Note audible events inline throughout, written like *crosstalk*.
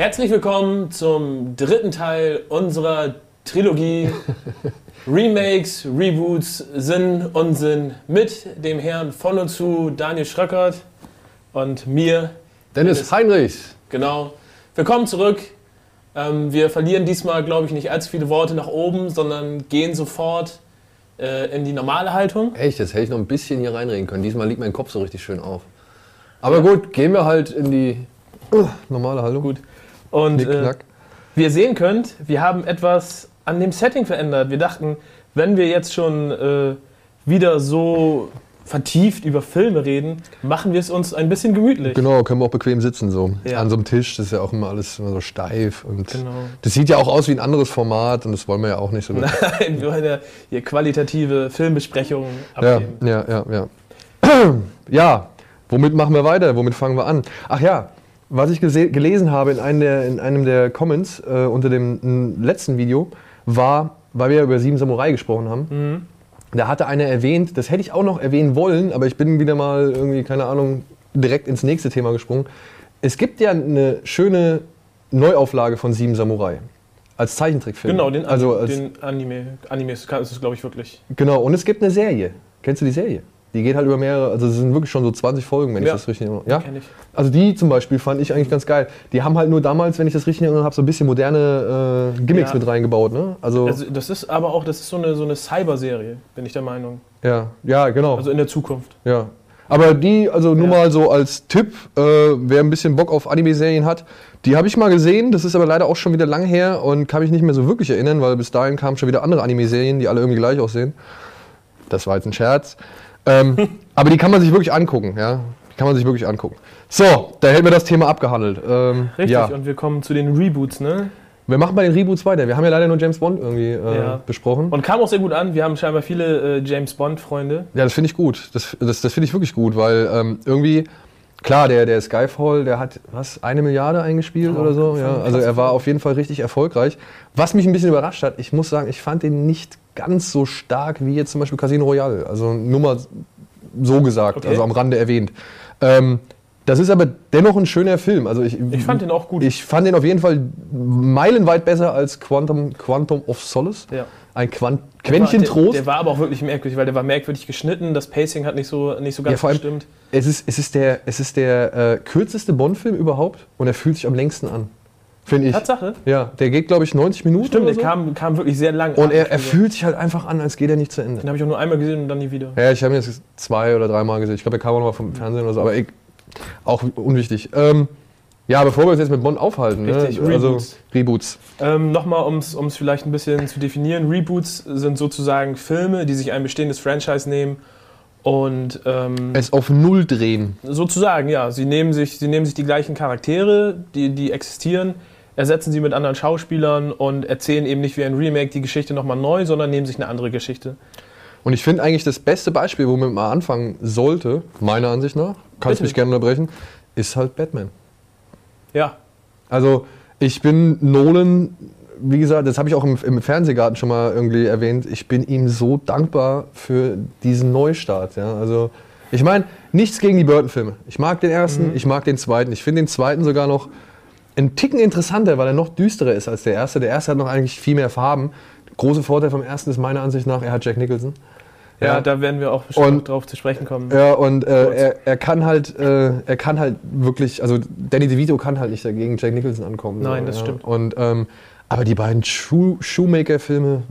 Herzlich willkommen zum dritten Teil unserer Trilogie *laughs* Remakes, Reboots, Sinn, Unsinn mit dem Herrn von und zu Daniel Schröckert und mir. Dennis Heinrichs. Genau. Willkommen zurück. Ähm, wir verlieren diesmal, glaube ich, nicht allzu viele Worte nach oben, sondern gehen sofort äh, in die normale Haltung. Echt, jetzt hätte ich noch ein bisschen hier reinreden können. Diesmal liegt mein Kopf so richtig schön auf. Aber gut, gehen wir halt in die uh, normale Haltung. Gut. Und äh, wie ihr sehen könnt, wir haben etwas an dem Setting verändert. Wir dachten, wenn wir jetzt schon äh, wieder so vertieft über Filme reden, machen wir es uns ein bisschen gemütlich. Genau, können wir auch bequem sitzen so. Ja. An so einem Tisch, das ist ja auch immer alles immer so steif. Und genau. das sieht ja auch aus wie ein anderes Format und das wollen wir ja auch nicht so. *laughs* Nein, wir wollen ja hier qualitative Filmbesprechungen abgeben. Ja, ja, ja. *clears throat* Ja, ja womit machen wir weiter? Womit fangen wir an? Ach ja, was ich gelesen habe in einem der, in einem der Comments äh, unter dem letzten Video, war, weil wir ja über Sieben Samurai gesprochen haben, mhm. da hatte einer erwähnt, das hätte ich auch noch erwähnen wollen, aber ich bin wieder mal irgendwie, keine Ahnung, direkt ins nächste Thema gesprungen. Es gibt ja eine schöne Neuauflage von Sieben Samurai. Als Zeichentrickfilm. Genau, den, also als, den Anime. Anime ist es, glaube ich, wirklich. Genau, und es gibt eine Serie. Kennst du die Serie? Die geht halt über mehrere, also es sind wirklich schon so 20 Folgen, wenn ja. ich das richtig erinnere. Ja, kenn ich. Also die zum Beispiel fand ich eigentlich ganz geil. Die haben halt nur damals, wenn ich das richtig erinnere, habe so ein bisschen moderne äh, Gimmicks ja. mit reingebaut. Ne? Also, also das ist aber auch, das ist so eine, so eine Cyber-Serie, bin ich der Meinung. Ja, ja, genau. Also in der Zukunft. Ja. Aber die, also nur ja. mal so als Tipp, äh, wer ein bisschen Bock auf Anime-Serien hat, die habe ich mal gesehen, das ist aber leider auch schon wieder lang her und kann mich nicht mehr so wirklich erinnern, weil bis dahin kamen schon wieder andere Anime-Serien, die alle irgendwie gleich aussehen. Das war jetzt ein Scherz. Ähm, aber die kann man sich wirklich angucken, ja. Die kann man sich wirklich angucken. So, da hätten wir das Thema abgehandelt. Ähm, Richtig, ja. und wir kommen zu den Reboots, ne? Wir machen bei den Reboots weiter. Wir haben ja leider nur James Bond irgendwie äh, ja. besprochen. Und kam auch sehr gut an. Wir haben scheinbar viele äh, James Bond-Freunde. Ja, das finde ich gut. Das, das, das finde ich wirklich gut, weil ähm, irgendwie, klar, der, der Skyfall, der hat was, eine Milliarde eingespielt oh, oder so. Ja, also er war auf jeden Fall richtig erfolgreich. Was mich ein bisschen überrascht hat, ich muss sagen, ich fand den nicht ganz so stark wie jetzt zum Beispiel Casino Royale. Also nur mal so gesagt, okay. also am Rande erwähnt. Ähm, das ist aber dennoch ein schöner Film. Also ich, ich fand den auch gut. Ich fand den auf jeden Fall meilenweit besser als Quantum, Quantum of Solace. Ja. Ein Quant Quäntchen Trost. Der, der, war aber auch wirklich merkwürdig, weil der war merkwürdig geschnitten. Das Pacing hat nicht so, nicht so ganz ja, vor allem, gestimmt. Es ist, es ist der, es ist der äh, kürzeste Bond-Film überhaupt und er fühlt sich am längsten an. Finde ich. Tatsache? Ja, der geht, glaube ich, 90 Minuten. Stimmt, der so. kam, kam wirklich sehr lang. Und er, er fühlt sich halt einfach an, als geht er nicht zu Ende. Den habe ich auch nur einmal gesehen und dann nie wieder. Ja, ich habe ihn jetzt zwei oder dreimal gesehen. Ich glaube, er kam auch noch mal vom Fernsehen oder so, aber ich, auch unwichtig. Ähm, ja, bevor wir uns jetzt mit Bond aufhalten, ne? Richtig, ne? Reboots. Also, Reboots. Ähm, Nochmal, um es vielleicht ein bisschen zu definieren: Reboots sind sozusagen Filme, die sich ein bestehendes Franchise nehmen und ähm, es auf Null drehen. Sozusagen, ja. Sie nehmen sich, sie nehmen sich die gleichen Charaktere, die, die existieren, ersetzen sie mit anderen Schauspielern und erzählen eben nicht wie ein Remake die Geschichte nochmal neu, sondern nehmen sich eine andere Geschichte. Und ich finde eigentlich das beste Beispiel, womit man anfangen sollte, meiner Ansicht nach, kannst mich gerne unterbrechen, ist halt Batman. Ja. Also ich bin Nolan, wie gesagt, das habe ich auch im, im, Fernsehgarten schon mal irgendwie erwähnt, ich bin ihm so dankbar für diesen Neustart. Ja? Also ich meine, nichts gegen die Burton-Filme. Ich mag den ersten, mhm. ich mag den zweiten. Ich finde den zweiten sogar noch ein Ticken interessanter, weil er noch düsterer ist als der erste. Der erste hat noch eigentlich viel mehr Farben. Große Vorteil vom ersten ist meiner Ansicht nach, er hat Jack Nicholson. Ja, ja da werden wir auch bestimmt drauf zu sprechen kommen. Ja, und äh, er, er, kann halt, äh, er kann halt wirklich, also Danny DeVito kann halt nicht dagegen Jack Nicholson ankommen. Nein, so, das ja. stimmt. Und, ähm, aber die beiden Shoe Shoemaker-Filme,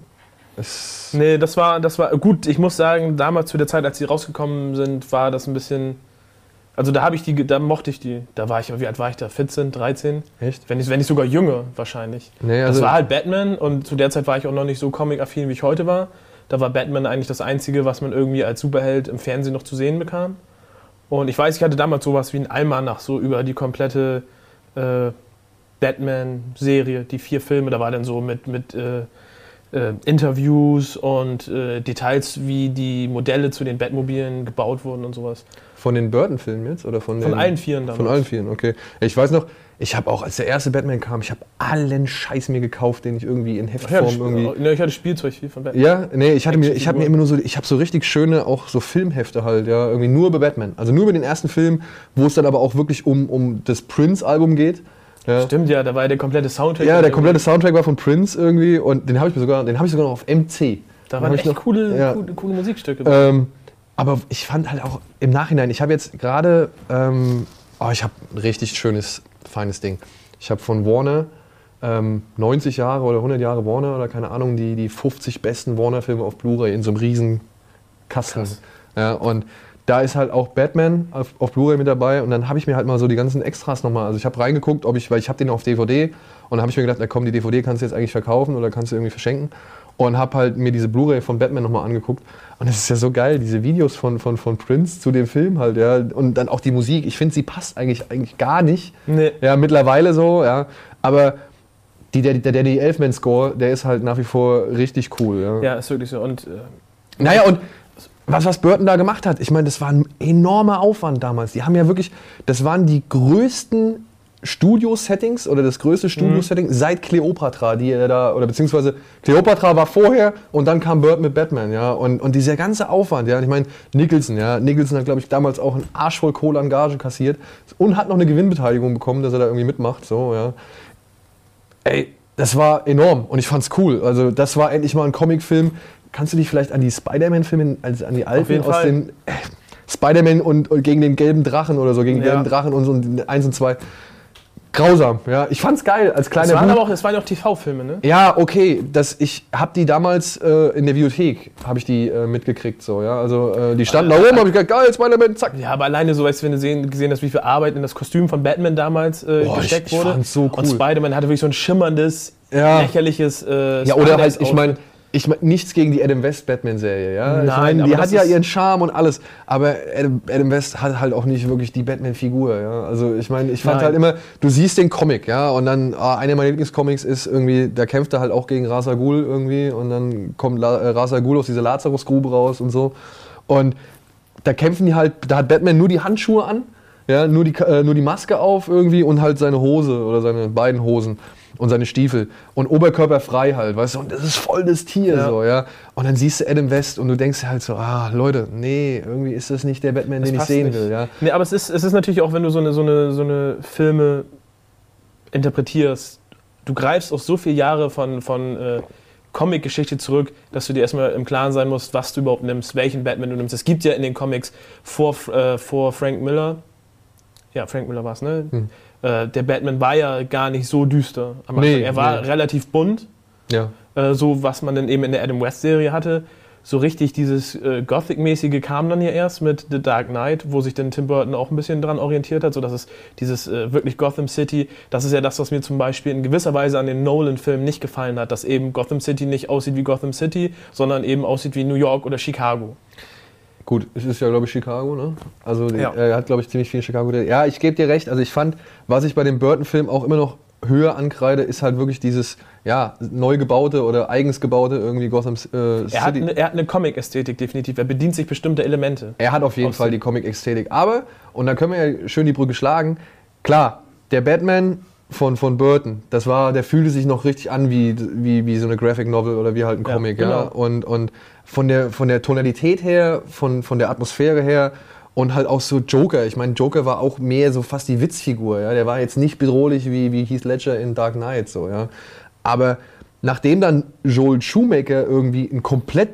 Nee, das war, das war gut. Ich muss sagen, damals zu der Zeit, als sie rausgekommen sind, war das ein bisschen also da habe ich die, da mochte ich die. Da war ich, wie alt war ich da? 14, 13? Echt? Wenn nicht, wenn nicht sogar jünger wahrscheinlich. Nee, also das war halt Batman und zu der Zeit war ich auch noch nicht so comic-affin, wie ich heute war. Da war Batman eigentlich das Einzige, was man irgendwie als Superheld im Fernsehen noch zu sehen bekam. Und ich weiß, ich hatte damals sowas wie ein Almanach, so über die komplette äh, Batman-Serie, die vier Filme. Da war dann so mit, mit äh, äh, Interviews und äh, Details, wie die Modelle zu den Batmobilen gebaut wurden und sowas. Von den Burton-Filmen jetzt? Oder von, von den, allen Vieren damals. Von allen Vieren, okay. Ich weiß noch, ich habe auch, als der erste Batman kam, ich habe allen Scheiß mir gekauft, den ich irgendwie in Heftform ja, irgendwie. Ne, ich hatte Spielzeug viel von Batman. Ja, nee, ich hatte mir, ich habe mir immer nur so, ich habe so richtig schöne, auch so Filmhefte halt, ja, irgendwie nur über Batman. Also nur über den ersten Film, wo es dann aber auch wirklich um, um das Prince-Album geht Ja. Stimmt, ja, da war ja der komplette Soundtrack. Ja, der komplette Soundtrack war von Prince irgendwie und den habe ich mir sogar, den habe ich sogar noch auf MC. Da waren echt noch, coole, ja. coole, coole, Musikstücke. Ähm, aber ich fand halt auch im Nachhinein, ich habe jetzt gerade, ähm, oh, ich habe ein richtig schönes, feines Ding. Ich habe von Warner ähm, 90 Jahre oder 100 Jahre Warner oder keine Ahnung, die, die 50 besten Warner-Filme auf Blu-ray in so einem riesen Kasten. Ja, und da ist halt auch Batman auf, auf Blu-ray mit dabei und dann habe ich mir halt mal so die ganzen Extras nochmal, also ich habe reingeguckt, ob ich, weil ich habe den auf DVD und dann habe ich mir gedacht, na komm, die DVD kannst du jetzt eigentlich verkaufen oder kannst du irgendwie verschenken und habe halt mir diese Blu-ray von Batman nochmal angeguckt und es ist ja so geil, diese Videos von, von, von Prince zu dem Film halt, ja, und dann auch die Musik, ich finde, sie passt eigentlich, eigentlich gar nicht, nee. ja, mittlerweile so, ja, aber die, der, der Danny Elfman-Score, der ist halt nach wie vor richtig cool. Ja, ja ist wirklich so. Und, äh, naja, und was, was Burton da gemacht hat, ich meine, das war ein enormer Aufwand damals. Die haben ja wirklich, das waren die größten Studio-Settings oder das größte mhm. Studio-Setting mhm. seit Cleopatra, die er da, oder beziehungsweise Cleopatra war vorher und dann kam Burton mit Batman, ja. Und, und dieser ganze Aufwand, ja. Ich meine, Nicholson, ja. Nicholson hat, glaube ich, damals auch einen Arsch voll Kohle an Gage kassiert und hat noch eine Gewinnbeteiligung bekommen, dass er da irgendwie mitmacht, so, ja. Ey, das war enorm und ich fand's cool. Also, das war endlich mal ein Comicfilm. Kannst du dich vielleicht an die Spider-Man-Filme, also an die alten aus den äh, Spider-Man und, und, gegen den gelben Drachen oder so, gegen den ja. gelben Drachen und so eins und zwei grausam. Ja, ich fand's geil als kleiner. Es waren aber auch, es waren auch TV-Filme, ne? Ja, okay. Das, ich habe die damals äh, in der Bibliothek habe ich die äh, mitgekriegt, so ja. Also äh, die standen aber, da oben, habe ich gesagt, geil, Spider-Man, zack. Ja, aber alleine so, weißt du, wenn du sehen, gesehen hast, wie viel Arbeit in das Kostüm von Batman damals äh, Boah, gesteckt ich, ich wurde. Fand's so cool. Und Spider-Man hatte wirklich so ein schimmerndes, ja. lächerliches. Äh, ja, oder halt, ich meine ich meine, nichts gegen die Adam West Batman-Serie, ja. Nein, ich mein, die hat ja ihren Charme und alles, aber Adam, Adam, West hat halt auch nicht wirklich die Batman-Figur, ja. Also ich meine, ich fand Nein. halt immer, du siehst den Comic, ja, und dann, ah, einer meiner Lieblingscomics ist irgendwie, da kämpft er halt auch gegen Ra's al Ghul irgendwie und dann kommt La, äh, Ra's al Ghul aus dieser Lazarus-Grube raus und so. Und da kämpfen die halt, da hat Batman nur die Handschuhe an, ja, nur die, äh, nur die Maske auf irgendwie und halt seine Hose oder seine beiden Hosen und seine Stiefel und Oberkörper frei halt, weißt du, und das ist voll das Tier ja. so, ja. Und dann siehst du Adam West und du denkst halt so, ah, Leute, nee, irgendwie ist das nicht der Batman, das den ich sehen nicht. will, ja. Nee, aber es ist, es ist natürlich auch, wenn du so eine, so eine, so eine Filme interpretierst, du greifst auf so viele Jahre von, von äh, Comic-Geschichte zurück, dass du dir erstmal im Klaren sein musst, was du überhaupt nimmst, welchen Batman du nimmst. Es gibt ja in den Comics vor, äh, vor Frank Miller, ja, Frank Miller war es, ne? Hm äh, der Batman war ja gar nicht so düster. Nee, er war nee. relativ bunt. Ja. Äh, so, was man dann eben in der Adam West-Serie hatte. So richtig dieses äh, Gothic-mäßige kam dann ja erst mit The Dark Knight, wo sich dann Tim Burton auch ein bisschen dran orientiert hat, so dass es dieses äh, wirklich Gotham City, das ist ja das, was mir zum Beispiel in gewisser Weise an den Nolan-Filmen nicht gefallen hat, dass eben Gotham City nicht aussieht wie Gotham City, sondern eben aussieht wie New York oder Chicago. Gut, es ist ja, glaube ich, Chicago, ne? Also ja. er hat, glaube ich, ziemlich viel in Chicago. Ja, ich gebe dir recht. Also ich fand, was ich bei dem Burton-Film auch immer noch höher ankreide, ist halt wirklich dieses ja, neu gebaute oder eigens gebaute irgendwie Gotham äh, City. Er hat, eine, er hat eine Comic-Ästhetik definitiv. Er bedient sich bestimmter Elemente. Er hat auf jeden Fall die Comic-Ästhetik. Aber, und da können wir ja schön die Brücke schlagen, klar, der Batman von, von Burton, das war, der fühlte sich noch richtig an wie, wie, wie so eine Graphic Novel oder wie halt ein Comic, ja. Genau. ja? Und, und von der, von der Tonalität her, von, von der Atmosphäre her und halt auch so Joker. Ich meine, Joker war auch mehr so fast die Witzfigur. Ja? Der war jetzt nicht bedrohlich wie, wie Heath Ledger in Dark Knight. So, ja? Aber nachdem dann Joel Shoemaker irgendwie ein komplett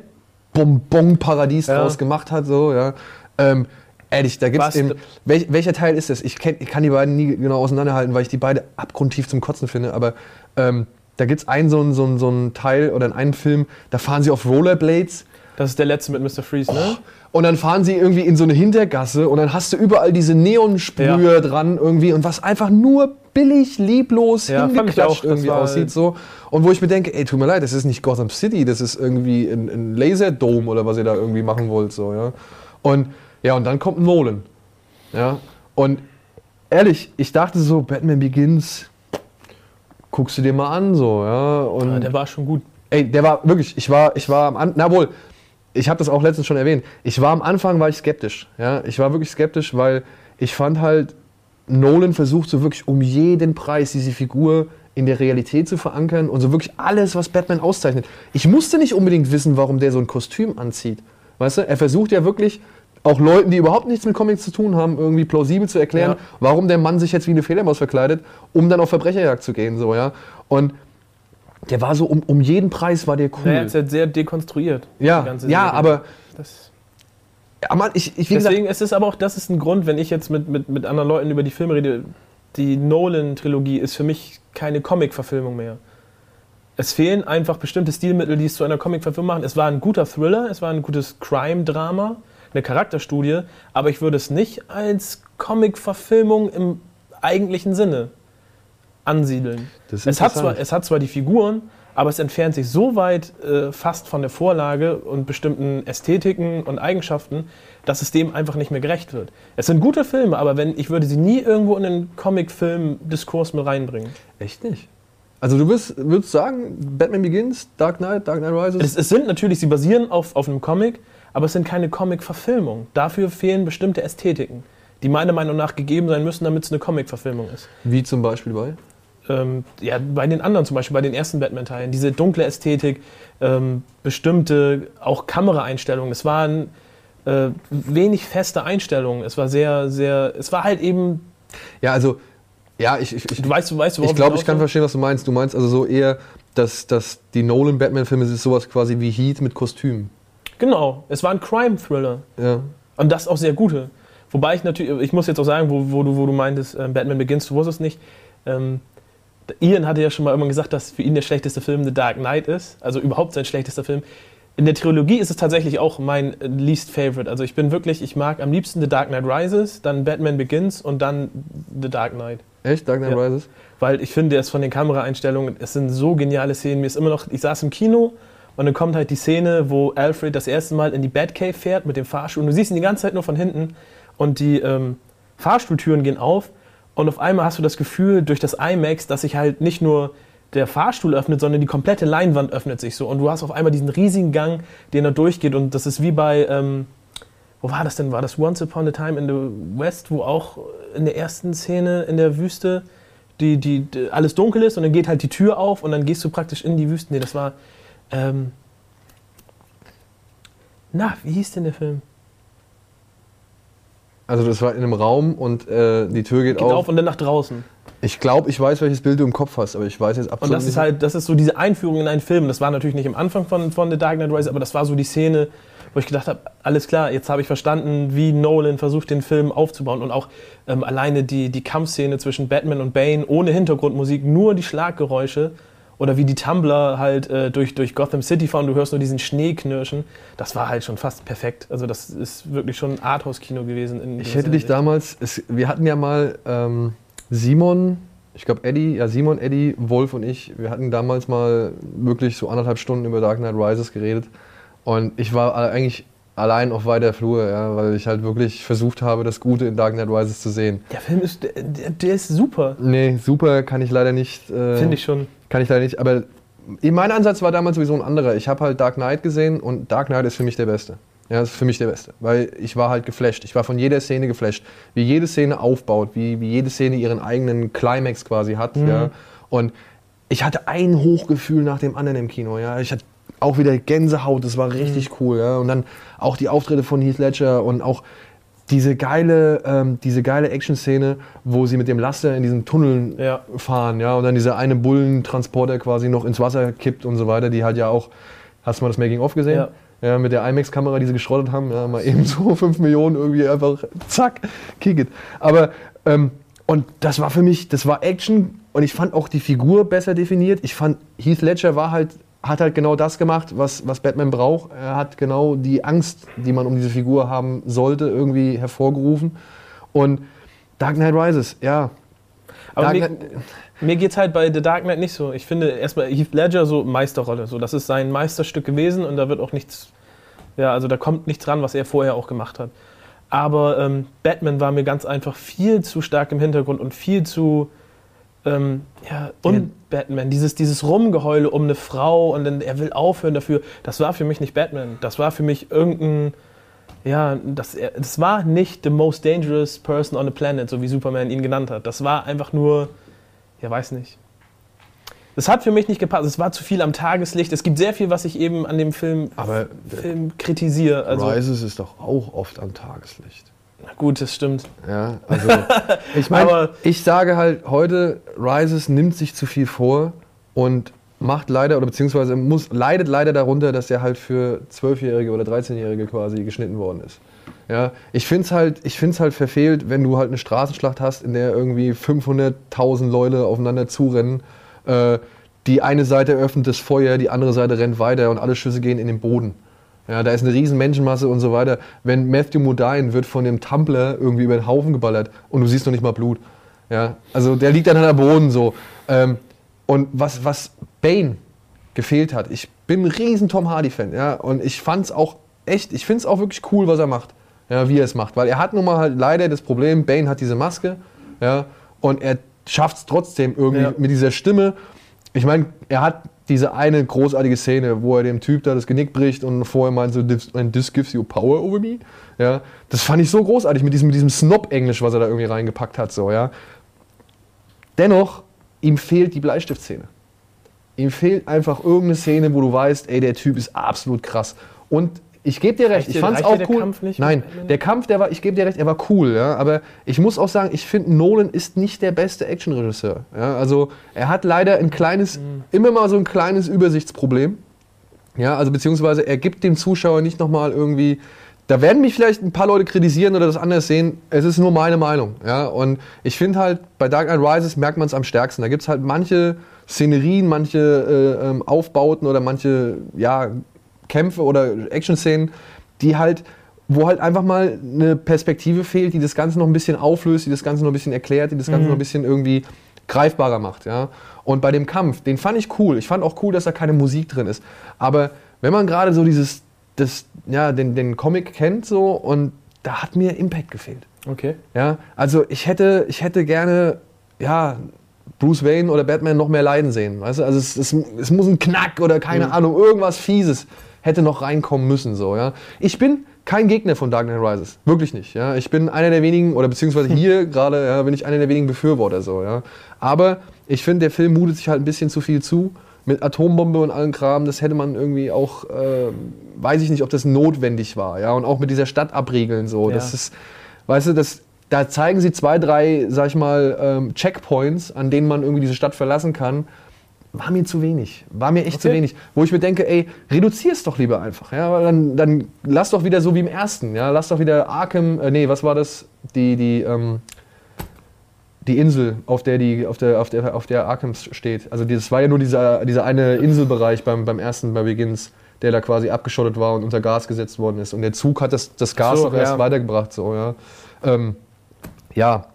Bonbon-Paradies ja. draus gemacht hat, so, ja, ähm, ehrlich, da gibt's eben, welch, welcher Teil ist das? Ich, kenn, ich kann die beiden nie genau auseinanderhalten, weil ich die beide abgrundtief zum Kotzen finde, aber ähm, da gibt es einen so einen, so, einen, so einen Teil oder in einem Film, da fahren sie auf Rollerblades. Das ist der letzte mit Mr. Freeze, ne? Oh. Und dann fahren sie irgendwie in so eine Hintergasse und dann hast du überall diese Neonsprühe ja. dran irgendwie und was einfach nur billig, lieblos, ja, hingeklatscht irgendwie aussieht so. Und wo ich mir denke, ey, tut mir leid, das ist nicht Gotham City, das ist irgendwie ein, ein Laserdome oder was ihr da irgendwie machen wollt, so, ja. Und ja, und dann kommt Nolan. Ja. Und ehrlich, ich dachte so, Batman Begins, guckst du dir mal an, so, ja. Und ja, der war schon gut. Ey, der war wirklich, ich war, ich war am Anfang, na wohl, ich habe das auch letztens schon erwähnt. Ich war am Anfang, war ich skeptisch, ja. Ich war wirklich skeptisch, weil ich fand halt, Nolan versucht so wirklich um jeden Preis diese Figur in der Realität zu verankern und so wirklich alles, was Batman auszeichnet. Ich musste nicht unbedingt wissen, warum der so ein Kostüm anzieht. Weißt du, er versucht ja wirklich auch Leuten, die überhaupt nichts mit Comics zu tun haben, irgendwie plausibel zu erklären, ja. warum der Mann sich jetzt wie eine Fledermaus verkleidet, um dann auf Verbrecherjagd zu gehen, so, ja. Und der war so, um, um jeden Preis war der cool. Er ist halt sehr dekonstruiert. Ja, ja, aber... Das aber ich, ich, Deswegen gesagt, ist es aber auch, das ist ein Grund, wenn ich jetzt mit, mit, mit anderen Leuten über die Filme rede, die Nolan-Trilogie ist für mich keine Comic-Verfilmung mehr. Es fehlen einfach bestimmte Stilmittel, die es zu einer Comic-Verfilmung machen. Es war ein guter Thriller, es war ein gutes Crime-Drama, eine Charakterstudie, aber ich würde es nicht als Comic-Verfilmung im eigentlichen Sinne ansiedeln. Es hat, zwar, es hat zwar die Figuren, aber es entfernt sich so weit äh, fast von der Vorlage und bestimmten Ästhetiken und Eigenschaften, dass es dem einfach nicht mehr gerecht wird. Es sind gute Filme, aber wenn, ich würde sie nie irgendwo in den Comic-Film-Diskurs mit reinbringen. Echt nicht? Also du würdest, würdest sagen, Batman Begins, Dark Knight, Dark Knight Rises? Es, es sind natürlich, sie basieren auf, auf einem Comic, aber es sind keine Comic-Verfilmungen. Dafür fehlen bestimmte Ästhetiken, die meiner Meinung nach gegeben sein müssen, damit es eine Comic-Verfilmung ist. Wie zum Beispiel bei? ähm, ja, bei den anderen zum Beispiel, bei den ersten Batman-Teilen, diese dunkle Ästhetik, ähm, bestimmte auch Kameraeinstellungen. Es waren äh, wenig feste Einstellungen. Es war sehr, sehr, es war halt eben. Ja, also, ja, ich, ich, du weißt, du weißt, Ich glaube, ich kann verstehen, was du meinst. Du meinst also so eher, dass, dass die Nolan-Batman-Filme sind sowas quasi wie Heat mit Kostüm. Genau, es war ein Crime-Thriller. Ja. Und das auch sehr gute. Wobei ich natürlich, ich muss jetzt auch sagen, wo, wo, du, wo du meintest, äh, Batman Begins, du wusstest nicht, ähm, Ian hatte ja schon mal immer gesagt, dass für ihn der schlechteste Film The Dark Knight ist, also überhaupt sein schlechtester Film. In der Trilogie ist es tatsächlich auch mein least favorite. Also ich bin wirklich, ich mag am liebsten The Dark Knight Rises, dann Batman Begins und dann The Dark Knight. Echt? Dark Knight ja. Rises? Weil ich finde, es von den Kameraeinstellungen, es sind so geniale Szenen. Mir ist immer noch, ich saß im Kino und dann kommt halt die Szene, wo Alfred das erste Mal in die Batcave fährt mit dem Fahrstuhl und du siehst ihn die ganze Zeit nur von hinten und die ähm, Fahrstuhltüren gehen auf und auf einmal hast du das Gefühl durch das IMAX, dass sich halt nicht nur der Fahrstuhl öffnet, sondern die komplette Leinwand öffnet sich so. Und du hast auf einmal diesen riesigen Gang, den er durchgeht. Und das ist wie bei, ähm, wo war das denn? War das Once Upon a Time in the West, wo auch in der ersten Szene in der Wüste die, die, die alles dunkel ist und dann geht halt die Tür auf und dann gehst du praktisch in die Wüste. Nee, das war. Ähm, na, wie hieß denn der Film? Also das war in einem Raum und äh, die Tür geht, geht auf. auf und dann nach draußen. Ich glaube, ich weiß, welches Bild du im Kopf hast, aber ich weiß jetzt absolut nicht. Und das nicht. ist halt, das ist so diese Einführung in einen Film. Das war natürlich nicht am Anfang von, von The Dark Knight Rises, aber das war so die Szene, wo ich gedacht habe, alles klar, jetzt habe ich verstanden, wie Nolan versucht, den Film aufzubauen. Und auch ähm, alleine die, die Kampfszene zwischen Batman und Bane ohne Hintergrundmusik, nur die Schlaggeräusche oder wie die Tumblr halt äh, durch, durch Gotham City fahren, du hörst nur diesen Schnee knirschen. Das war halt schon fast perfekt. Also das ist wirklich schon ein Arthouse-Kino gewesen. ich hätte dich damals, es, wir hatten ja mal ähm, Simon, ich glaube Eddie, ja Simon, Eddie, Wolf und ich, wir hatten damals mal wirklich so anderthalb Stunden über Dark Knight Rises geredet. Und ich war eigentlich allein auf weiter Flur, ja, weil ich halt wirklich versucht habe, das Gute in Dark Knight Rises zu sehen. Der Film ist, der, der ist super. Nee, super kann ich leider nicht. Äh, Finde ich schon. Kann ich leider nicht, aber mein Ansatz war damals sowieso ein anderer. Ich habe halt Dark Knight gesehen und Dark Knight ist für mich der Beste. Ja, das ist für mich der Beste, weil ich war halt geflasht. Ich war von jeder Szene geflasht. Wie jede Szene aufbaut, wie, wie jede Szene ihren eigenen Climax quasi hat. Mhm. Ja. Und ich hatte ein Hochgefühl nach dem anderen im Kino. Ja. Ich hatte auch wieder Gänsehaut, das war richtig mhm. cool. Ja. Und dann auch die Auftritte von Heath Ledger und auch diese geile, ähm, diese geile Action-Szene, wo sie mit dem Laster in diesen Tunneln ja. fahren, ja, und dann dieser eine Bullentransporter quasi noch ins Wasser kippt und so weiter, die halt ja auch, hast du mal das Making-of gesehen? Ja. ja. mit der IMAX-Kamera, die sie geschrottet haben, ja, mal eben so *laughs* 5 Millionen irgendwie einfach, zack, kick it. Aber, ähm, und das war für mich, das war Action und ich fand auch die Figur besser definiert. Ich fand, Heath Ledger war halt hat halt genau das gemacht, was, was Batman braucht. Er hat genau die Angst, die man um diese Figur haben sollte, irgendwie hervorgerufen. Und Dark Knight Rises, ja. Aber Dark mir, mir geht es halt bei The Dark Knight nicht so. Ich finde erstmal Heath Ledger so Meisterrolle. So, das ist sein Meisterstück gewesen und da wird auch nichts, ja, also da kommt nichts ran, was er vorher auch gemacht hat. Aber ähm, Batman war mir ganz einfach viel zu stark im Hintergrund und viel zu ähm, ja, und Batman, dieses, dieses Rumgeheule um eine Frau und dann er will aufhören dafür, das war für mich nicht Batman. Das war für mich irgendein, ja, das, das war nicht the most dangerous person on the planet, so wie Superman ihn genannt hat. Das war einfach nur, ja, weiß nicht. Es hat für mich nicht gepasst. Es war zu viel am Tageslicht. Es gibt sehr viel, was ich eben an dem Film, Aber Film kritisiere. Also, Rises ist doch auch oft am Tageslicht. Na gut, das stimmt. Ja, also *laughs* ich meine, ich sage halt heute, Rises nimmt sich zu viel vor und macht leider oder beziehungsweise muss, leidet leider darunter, dass er halt für 12-Jährige oder 13-Jährige quasi geschnitten worden ist. Ja, ich finde es halt, halt verfehlt, wenn du halt eine Straßenschlacht hast, in der irgendwie 500.000 Leute aufeinander zurennen. Äh, die eine Seite öffnet das Feuer, die andere Seite rennt weiter und alle Schüsse gehen in den Boden. Ja, da ist eine riesen Menschenmasse und so weiter. Wenn Matthew Modine wird von dem Tumbler irgendwie über den Haufen geballert und du siehst noch nicht mal Blut. Ja, also der liegt dann an der Boden so. Ähm, und was, was Bane gefehlt hat, ich bin ein riesen Tom Hardy-Fan, ja, und ich fand es auch echt, ich finde es auch wirklich cool, was er macht ja, wie er es macht. Weil er hat nun mal halt leider das Problem, Bane hat diese Maske, ja, und er schafft es trotzdem irgendwie ja. mit dieser Stimme. Ich meine, er hat diese eine großartige Szene, wo er dem Typ da das Genick bricht und vorher meint so, this gives you power over me. Ja, das fand ich so großartig mit diesem, mit diesem Snob-Englisch, was er da irgendwie reingepackt hat. So, ja. Dennoch, ihm fehlt die Bleistiftszene. Ihm fehlt einfach irgendeine Szene, wo du weißt, ey, der Typ ist absolut krass. Und ich gebe dir recht, ich fand es auch cool. Kampf nicht Nein, der Kampf, der war, ich gebe dir recht, er war cool, ja, aber ich muss auch sagen, ich finde, Nolan ist nicht der beste Actionregisseur. Ja, also er hat leider ein kleines, mhm. immer mal so ein kleines Übersichtsproblem. Ja, also beziehungsweise er gibt dem Zuschauer nicht nochmal irgendwie, da werden mich vielleicht ein paar Leute kritisieren oder das anders sehen. Es ist nur meine Meinung. Ja, und ich finde halt, bei Dark Knight Rises merkt man es am stärksten. Da gibt es halt manche Szenerien, manche äh, ähm, Aufbauten oder manche, ja, Kämpfe oder Action-Szenen, die halt, wo halt einfach mal eine Perspektive fehlt, die das Ganze noch ein bisschen auflöst, die das Ganze noch ein bisschen erklärt, die das Ganze mhm. noch ein bisschen irgendwie greifbarer macht. Ja? Und bei dem Kampf, den fand ich cool. Ich fand auch cool, dass da keine Musik drin ist. Aber wenn man gerade so dieses, das, ja, den, den Comic kennt so und da hat mir Impact gefehlt. Okay. Ja, also ich hätte, ich hätte gerne, ja, Bruce Wayne oder Batman noch mehr leiden sehen. Weißt du? Also es, es, es muss ein Knack oder keine mhm. Ahnung, irgendwas Fieses hätte noch reinkommen müssen. So, ja. Ich bin kein Gegner von Dark Knight Rises. Wirklich nicht. Ja. Ich bin einer der wenigen, oder beziehungsweise *laughs* hier gerade ja, bin ich einer der wenigen Befürworter. So, ja. Aber ich finde, der Film mutet sich halt ein bisschen zu viel zu. Mit Atombombe und allem Kram, das hätte man irgendwie auch, äh, weiß ich nicht, ob das notwendig war. Ja. Und auch mit dieser Stadt abriegeln. So. Ja. Das ist, weißt du, das, da zeigen sie zwei, drei, sag ich mal, ähm, Checkpoints, an denen man irgendwie diese Stadt verlassen kann war mir zu wenig. War mir echt okay. zu wenig. Wo ich mir denke, ey, reduzier es doch lieber einfach. Ja, dann, dann lass doch wieder so wie im ersten. Ja, lass doch wieder Arkham, äh, nee, was war das? Die, die, ähm, die Insel, auf der, die, auf, der, auf, der, auf der Arkham steht. Also das war ja nur dieser, dieser eine Inselbereich beim, beim ersten, bei Begins, der da quasi abgeschottet war und unter Gas gesetzt worden ist. Und der Zug hat das, das Gas so, noch ja. erst weitergebracht. So, ja. Ähm, ja,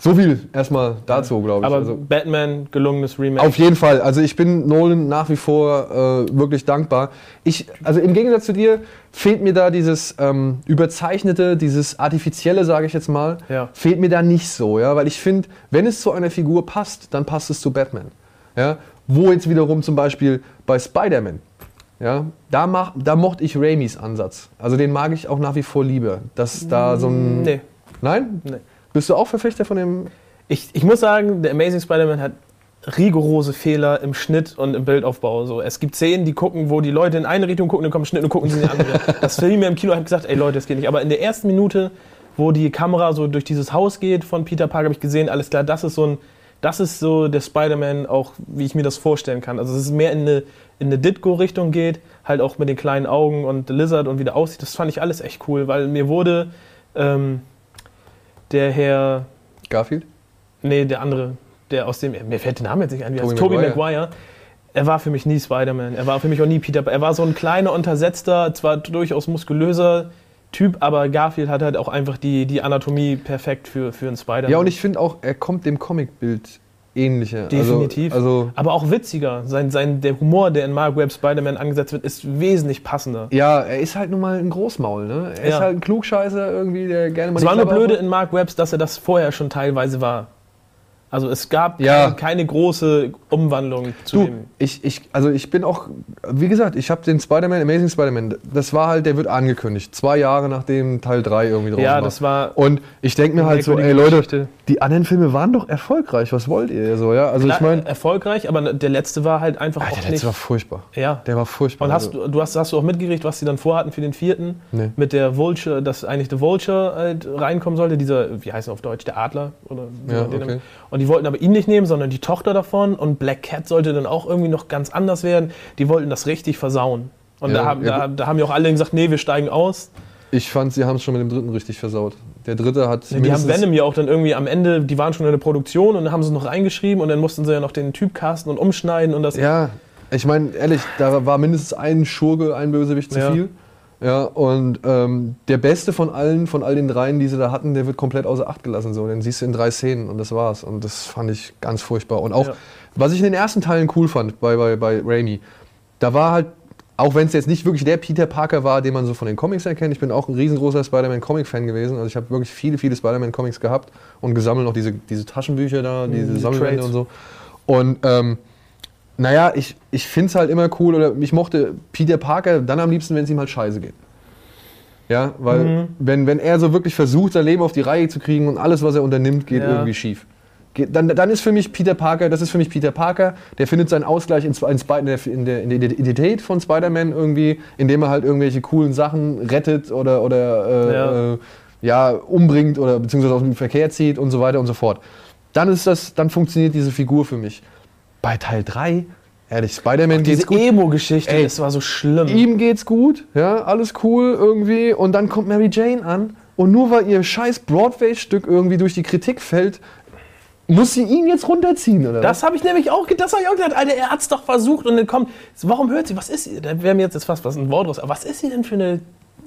so viel erstmal dazu, glaube ich. Aber also, Batman, gelungenes Remake. Auf jeden Fall. Also ich bin Nolan nach wie vor äh, wirklich dankbar. Ich, also im Gegensatz zu dir fehlt mir da dieses ähm, überzeichnete, dieses artifizielle, sage ich jetzt mal, ja. fehlt mir da nicht so, ja, weil ich finde, wenn es zu einer Figur passt, dann passt es zu Batman, ja. Wo jetzt wiederum zum Beispiel bei Spider-Man, ja, da, mach, da mochte ich Raimis Ansatz. Also den mag ich auch nach wie vor lieber, dass da so ein. Nee. Nein? Nee. Bist du auch Verfechter von dem? Ich, ich muss sagen, der Amazing Spider-Man hat rigorose Fehler im Schnitt und im Bildaufbau. So, es gibt Szenen, die gucken, wo die Leute in eine Richtung gucken, dann kommt Schnitt und gucken sie in die andere. *laughs* das Film mir im Kino hat gesagt, ey Leute, das geht nicht. Aber in der ersten Minute, wo die Kamera so durch dieses Haus geht von Peter Parker, habe ich gesehen, alles klar, das ist so ein, das ist so der Spider-Man auch, wie ich mir das vorstellen kann. Also es ist mehr in eine, in eine Ditko-Richtung geht, halt auch mit den kleinen Augen und Lizard und wie der aussieht. Das fand ich alles echt cool, weil mir wurde ähm, der Herr. Garfield? Nee, der andere, der aus dem. Mir fällt der Name jetzt nicht ein, wie heißt Tobey Maguire. Er war für mich nie Spider-Man. Er war für mich auch nie Peter. Er war so ein kleiner, untersetzter, zwar durchaus muskulöser Typ, aber Garfield hat halt auch einfach die, die Anatomie perfekt für, für einen Spider-Man. Ja, und ich finde auch, er kommt dem Comicbild ähnliche. Also, Definitiv. Also, also, aber auch witziger. Sein, sein, der Humor, der in Mark Webb Spider-Man angesetzt wird, ist wesentlich passender. Ja, er ist halt nun mal ein Großmaul. Ne? Er ja. ist halt ein Klugscheißer irgendwie, der gerne mal Es war nur blöde in Mark Webbs, dass er das vorher schon teilweise war. Also es gab Ja. keine, keine große Umwandlung zu Du, dem. ich, ich, also ich bin auch, wie gesagt, ich habe den Spider-Man, Amazing Spider-Man, das war halt, der wird angekündigt. Zwei Jahre nachdem Teil 3 irgendwie drauf Ja, war. das war Und ich denke mir halt so, ey Leute, Geschichte. die anderen Filme waren doch erfolgreich, was wollt ihr so, ja? Also ich klar, meine, erfolgreich, aber der letzte war halt einfach der auch letzte nicht. war furchtbar. ja. Der war furchtbar. Und hast also, du, du hast, hast du auch mitgekriegt, was sie dann vorhatten für den vierten? Nee. Mit der Vulture, dass eigentlich der Vulture halt reinkommen sollte, dieser, wie heißt er auf Deutsch, der Adler? Oder Ja, okay. Und die wollten aber ihn nicht nehmen, sondern die Tochter davon. Und Black Cat sollte dann auch irgendwie noch ganz anders werden. Die wollten das richtig versauen. Und Ja, da, haben, ja, da, da haben ja auch alle gesagt, nee, wir steigen aus. ich fand, sie haben es schon mit dem dritten richtig versaut. Der dritte hat Die haben Venom ja auch dann irgendwie am Ende, die waren schon in der Produktion und dann haben sie es noch reingeschrieben und dann mussten sie ja noch den Typ casten und umschneiden und das. Ja, ich meine, ehrlich, da war mindestens ein Schurke, ein Bösewicht zu Ja. viel. Ja, und ähm, der beste von allen, von all den dreien, die sie da hatten, der wird komplett außer Acht gelassen. So. Den siehst du in drei Szenen und das war's. Und das fand ich ganz furchtbar. Und auch, Ja. was ich in den ersten Teilen cool fand bei, bei, bei Raimi, da war halt, auch wenn es jetzt nicht wirklich der Peter Parker war, den man so von den Comics erkennt, ich bin auch ein riesengroßer Spider-Man-Comic-Fan gewesen. Also ich habe wirklich viele, viele Spider-Man-Comics gehabt und gesammelt noch diese, diese Taschenbücher da, diese die Sammelbände und so. Und ähm, naja, ich, ich finde es halt immer cool, oder ich mochte Peter Parker dann am liebsten, wenn es ihm halt scheiße geht. Ja, weil Mhm. wenn, wenn er so wirklich versucht, sein Leben auf die Reihe zu kriegen und alles, was er unternimmt, geht Ja. irgendwie schief. Geht, dann, dann ist für mich Peter Parker, das ist für mich Peter Parker, der findet seinen Ausgleich in, in, Sp- in, der, in, der, in der Identität von Spider-Man irgendwie, indem er halt irgendwelche coolen Sachen rettet oder, oder äh, Ja. äh, ja, umbringt oder beziehungsweise aus dem Verkehr zieht und so weiter und so fort. Dann ist das, dann funktioniert diese Figur für mich. Bei Teil 3, ehrlich, Spider-Man geht's Diese gut. Emo-Geschichte, Ey, das war so schlimm. Ihm geht's gut, ja, alles cool irgendwie. Und dann kommt Mary Jane an und nur weil ihr scheiß Broadway-Stück irgendwie durch die Kritik fällt, muss sie ihn jetzt runterziehen, oder? Das habe ich nämlich auch, das habe ich auch gedacht, Alter, er hat's doch versucht und dann kommt, warum hört sie, was ist sie, da wäre mir jetzt jetzt fast was ein Wort raus, aber was ist sie denn für eine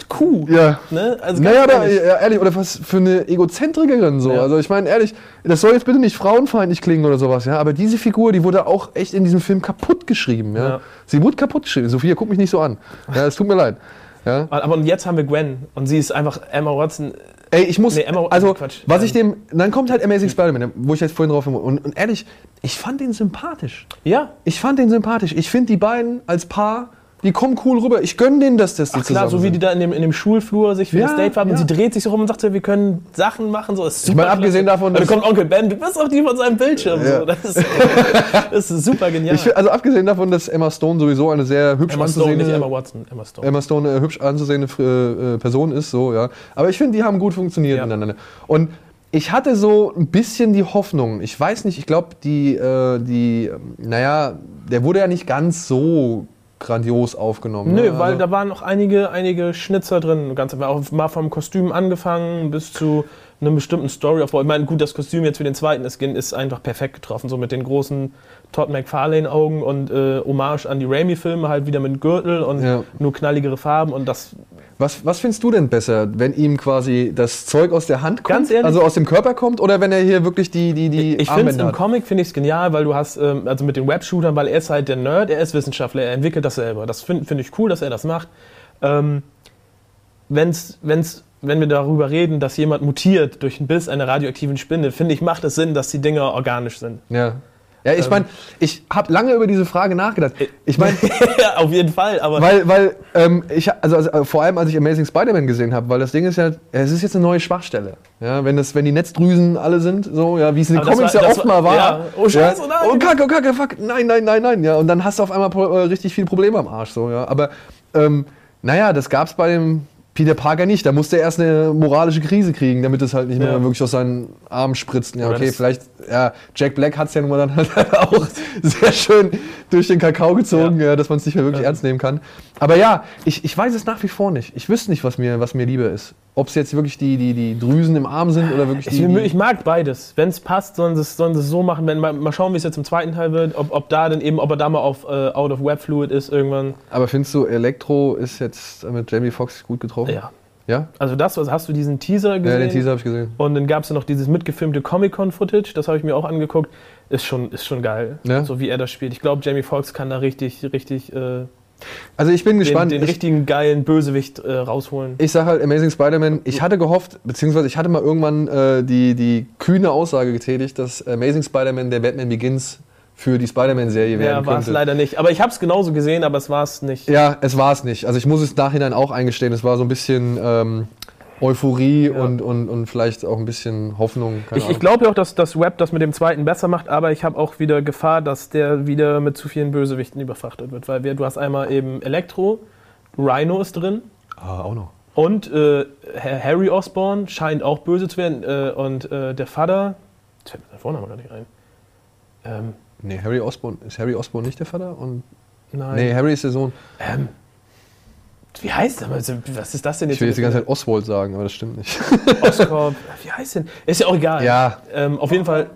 Kuh? Ja. Ne? Also naja, aber, ehrlich. ja, ehrlich, oder was für eine Egozentrikerin so. Ja. Also ich meine, ehrlich, das soll jetzt bitte nicht frauenfeindlich klingen oder sowas, ja. Aber diese Figur, die wurde auch echt in diesem Film kaputt geschrieben, ja. Ja. Sie wurde kaputt geschrieben. Sophia, guck mich nicht so an. Ja, es tut mir leid. Ja. Aber und jetzt haben wir Gwen und sie ist einfach Emma Watson. Ey, ich muss, Nee, Emma- also, Quatsch. was ich Ähm, dem, dann kommt halt Amazing Spider-Man, wo ich jetzt vorhin drauf bin. Und, und ehrlich, ich fand den sympathisch. Ja, Ich fand den sympathisch. Ich finde die beiden als Paar, die kommen cool rüber. Ich gönne denen, dass das die Ach klar, so wie sind. die da in dem, in dem Schulflur sich für Ja, das Date haben und ja. sie dreht sich so rum und sagt, wir können Sachen machen. So, ist Ich meine, super abgesehen klasse. davon, Und dann dass- kommt Onkel Ben, du bist auch die von seinem Bildschirm. Ja. So. Das, ist, *laughs* das ist super genial. Ich, also abgesehen davon, dass Emma Stone sowieso eine sehr hübsch Emma Stone, anzusehende Emma Watson, Emma Stone. Emma Stone eine hübsch anzusehende äh, äh, Person ist, so, ja. Aber ich finde, die haben gut funktioniert Ja. miteinander. Und ich hatte so ein bisschen die Hoffnung, ich weiß nicht, ich glaube, die, äh, die, ähm, naja, der wurde ja nicht ganz so grandios aufgenommen. Nö, ne? weil Also- da waren noch einige, einige Schnitzer drin. Ganz einfach auch mal vom Kostüm angefangen bis zu einem bestimmten Storyaufbau. Ich meine, gut, das Kostüm jetzt für den zweiten ist, ist einfach perfekt getroffen. So mit den großen Todd McFarlane-Augen und äh, Hommage an die Raimi-Filme, halt wieder mit Gürtel und Ja. nur knalligere Farben. Und das Was, was findest du denn besser, wenn ihm quasi das Zeug aus der Hand kommt, Ganz ehrlich? also aus dem Körper kommt, oder wenn er hier wirklich die, die, die Ich finde es Armbänder im? Comic finde ich es genial, weil du hast ähm, also mit den Webshootern, weil er ist halt der Nerd, er ist Wissenschaftler, er entwickelt das selber. Das finde find ich cool, dass er das macht. Ähm, wenn's, wenn's, wenn wir darüber reden, dass jemand mutiert durch einen Biss einer radioaktiven Spinne, finde ich, macht es Sinn, dass die Dinger organisch sind. Ja. Ja, ich Ähm. meine, ich habe lange über diese Frage nachgedacht. Ich meine, ja, *laughs* auf jeden Fall, aber weil, weil ähm, ich, also, also äh, vor allem als ich Amazing Spider-Man gesehen habe, weil das Ding ist ja, es ist jetzt eine neue Schwachstelle. Ja, wenn, das, wenn die Netzdrüsen alle sind, so, ja, wie es in den Aber Comics war- ja oft war- mal war. ja. Oh, Scheiße, ja. nein. Oh Kacke, oh Kacke, fuck, nein, nein, nein, nein. Ja, und dann hast du auf einmal äh, richtig viele Probleme am Arsch. So, ja. Aber ähm, naja, das gab es bei dem Peter Parker nicht. Da musste er erst eine moralische Krise kriegen, damit es halt nicht mehr Ja. wirklich aus seinen Armen spritzt. Ja, okay, vielleicht, ja, Jack Black hat es ja nun mal dann *laughs* halt auch sehr schön durch den Kakao gezogen, Ja. ja. dass man es nicht mehr wirklich ernst nehmen kann. Aber ja, ich, ich weiß es nach wie vor nicht. Ich wüsste nicht, was mir, was mir lieber ist. Ob es jetzt wirklich die, die, die Drüsen im Arm sind oder wirklich ich, die. ich mag beides. Wenn es passt, sollen sie es sollen sie es so machen. Wenn, mal, mal schauen, wie es jetzt im zweiten Teil wird, ob, ob da dann eben, ob er da mal auf äh, Out of Web Fluid ist irgendwann. aber findest du, Elektro ist jetzt mit Jamie Foxx gut getroffen? Ja. Ja? Also das, was hast du diesen Teaser Ja, gesehen? den Teaser habe ich gesehen. Und dann gab es ja noch dieses mitgefilmte Comic-Con-Footage, das habe ich mir auch angeguckt. Ist schon, ist schon geil, Ja? so wie er das spielt. Ich glaube, Jamie Foxx kann da richtig, richtig, äh, Also ich bin gespannt. Den, den richtigen geilen Bösewicht äh, rausholen. Ich sage halt Amazing Spider-Man, ich hatte gehofft, beziehungsweise ich hatte mal irgendwann äh, die, die kühne Aussage getätigt, dass Amazing Spider-Man der Batman Begins für die Spider-Man-Serie werden könnte. Ja, war es leider nicht. Aber ich habe es genauso gesehen, aber es war es nicht. Ja, es war es nicht. Also ich muss es nachhinein auch eingestehen, es war so ein bisschen ähm, Euphorie ja. und, und, und vielleicht auch ein bisschen Hoffnung. ich, ich glaube ja auch, dass das Web das mit dem zweiten besser macht, aber ich habe auch wieder Gefahr, dass der wieder mit zu vielen Bösewichten überfrachtet wird. Weil wir, du hast einmal eben Elektro, Rhino ist drin. Ah, auch noch. Und äh, Harry Osborn scheint auch böse zu werden. Äh, und äh, der Vater, jetzt fällt mir der Vorname gar nicht ein. Ähm, Nee, Harry Osborn. Ist Harry Osborn nicht der Vater? Und Nein. Nee, Harry ist der Sohn. Ähm, wie heißt der? Was ist das denn jetzt? Ich will jetzt die ganze Zeit Oswald sagen, aber das stimmt nicht. *laughs* Oscorp. Wie heißt denn? Ist ja auch egal. Ja. Ähm, auf jeden Fall.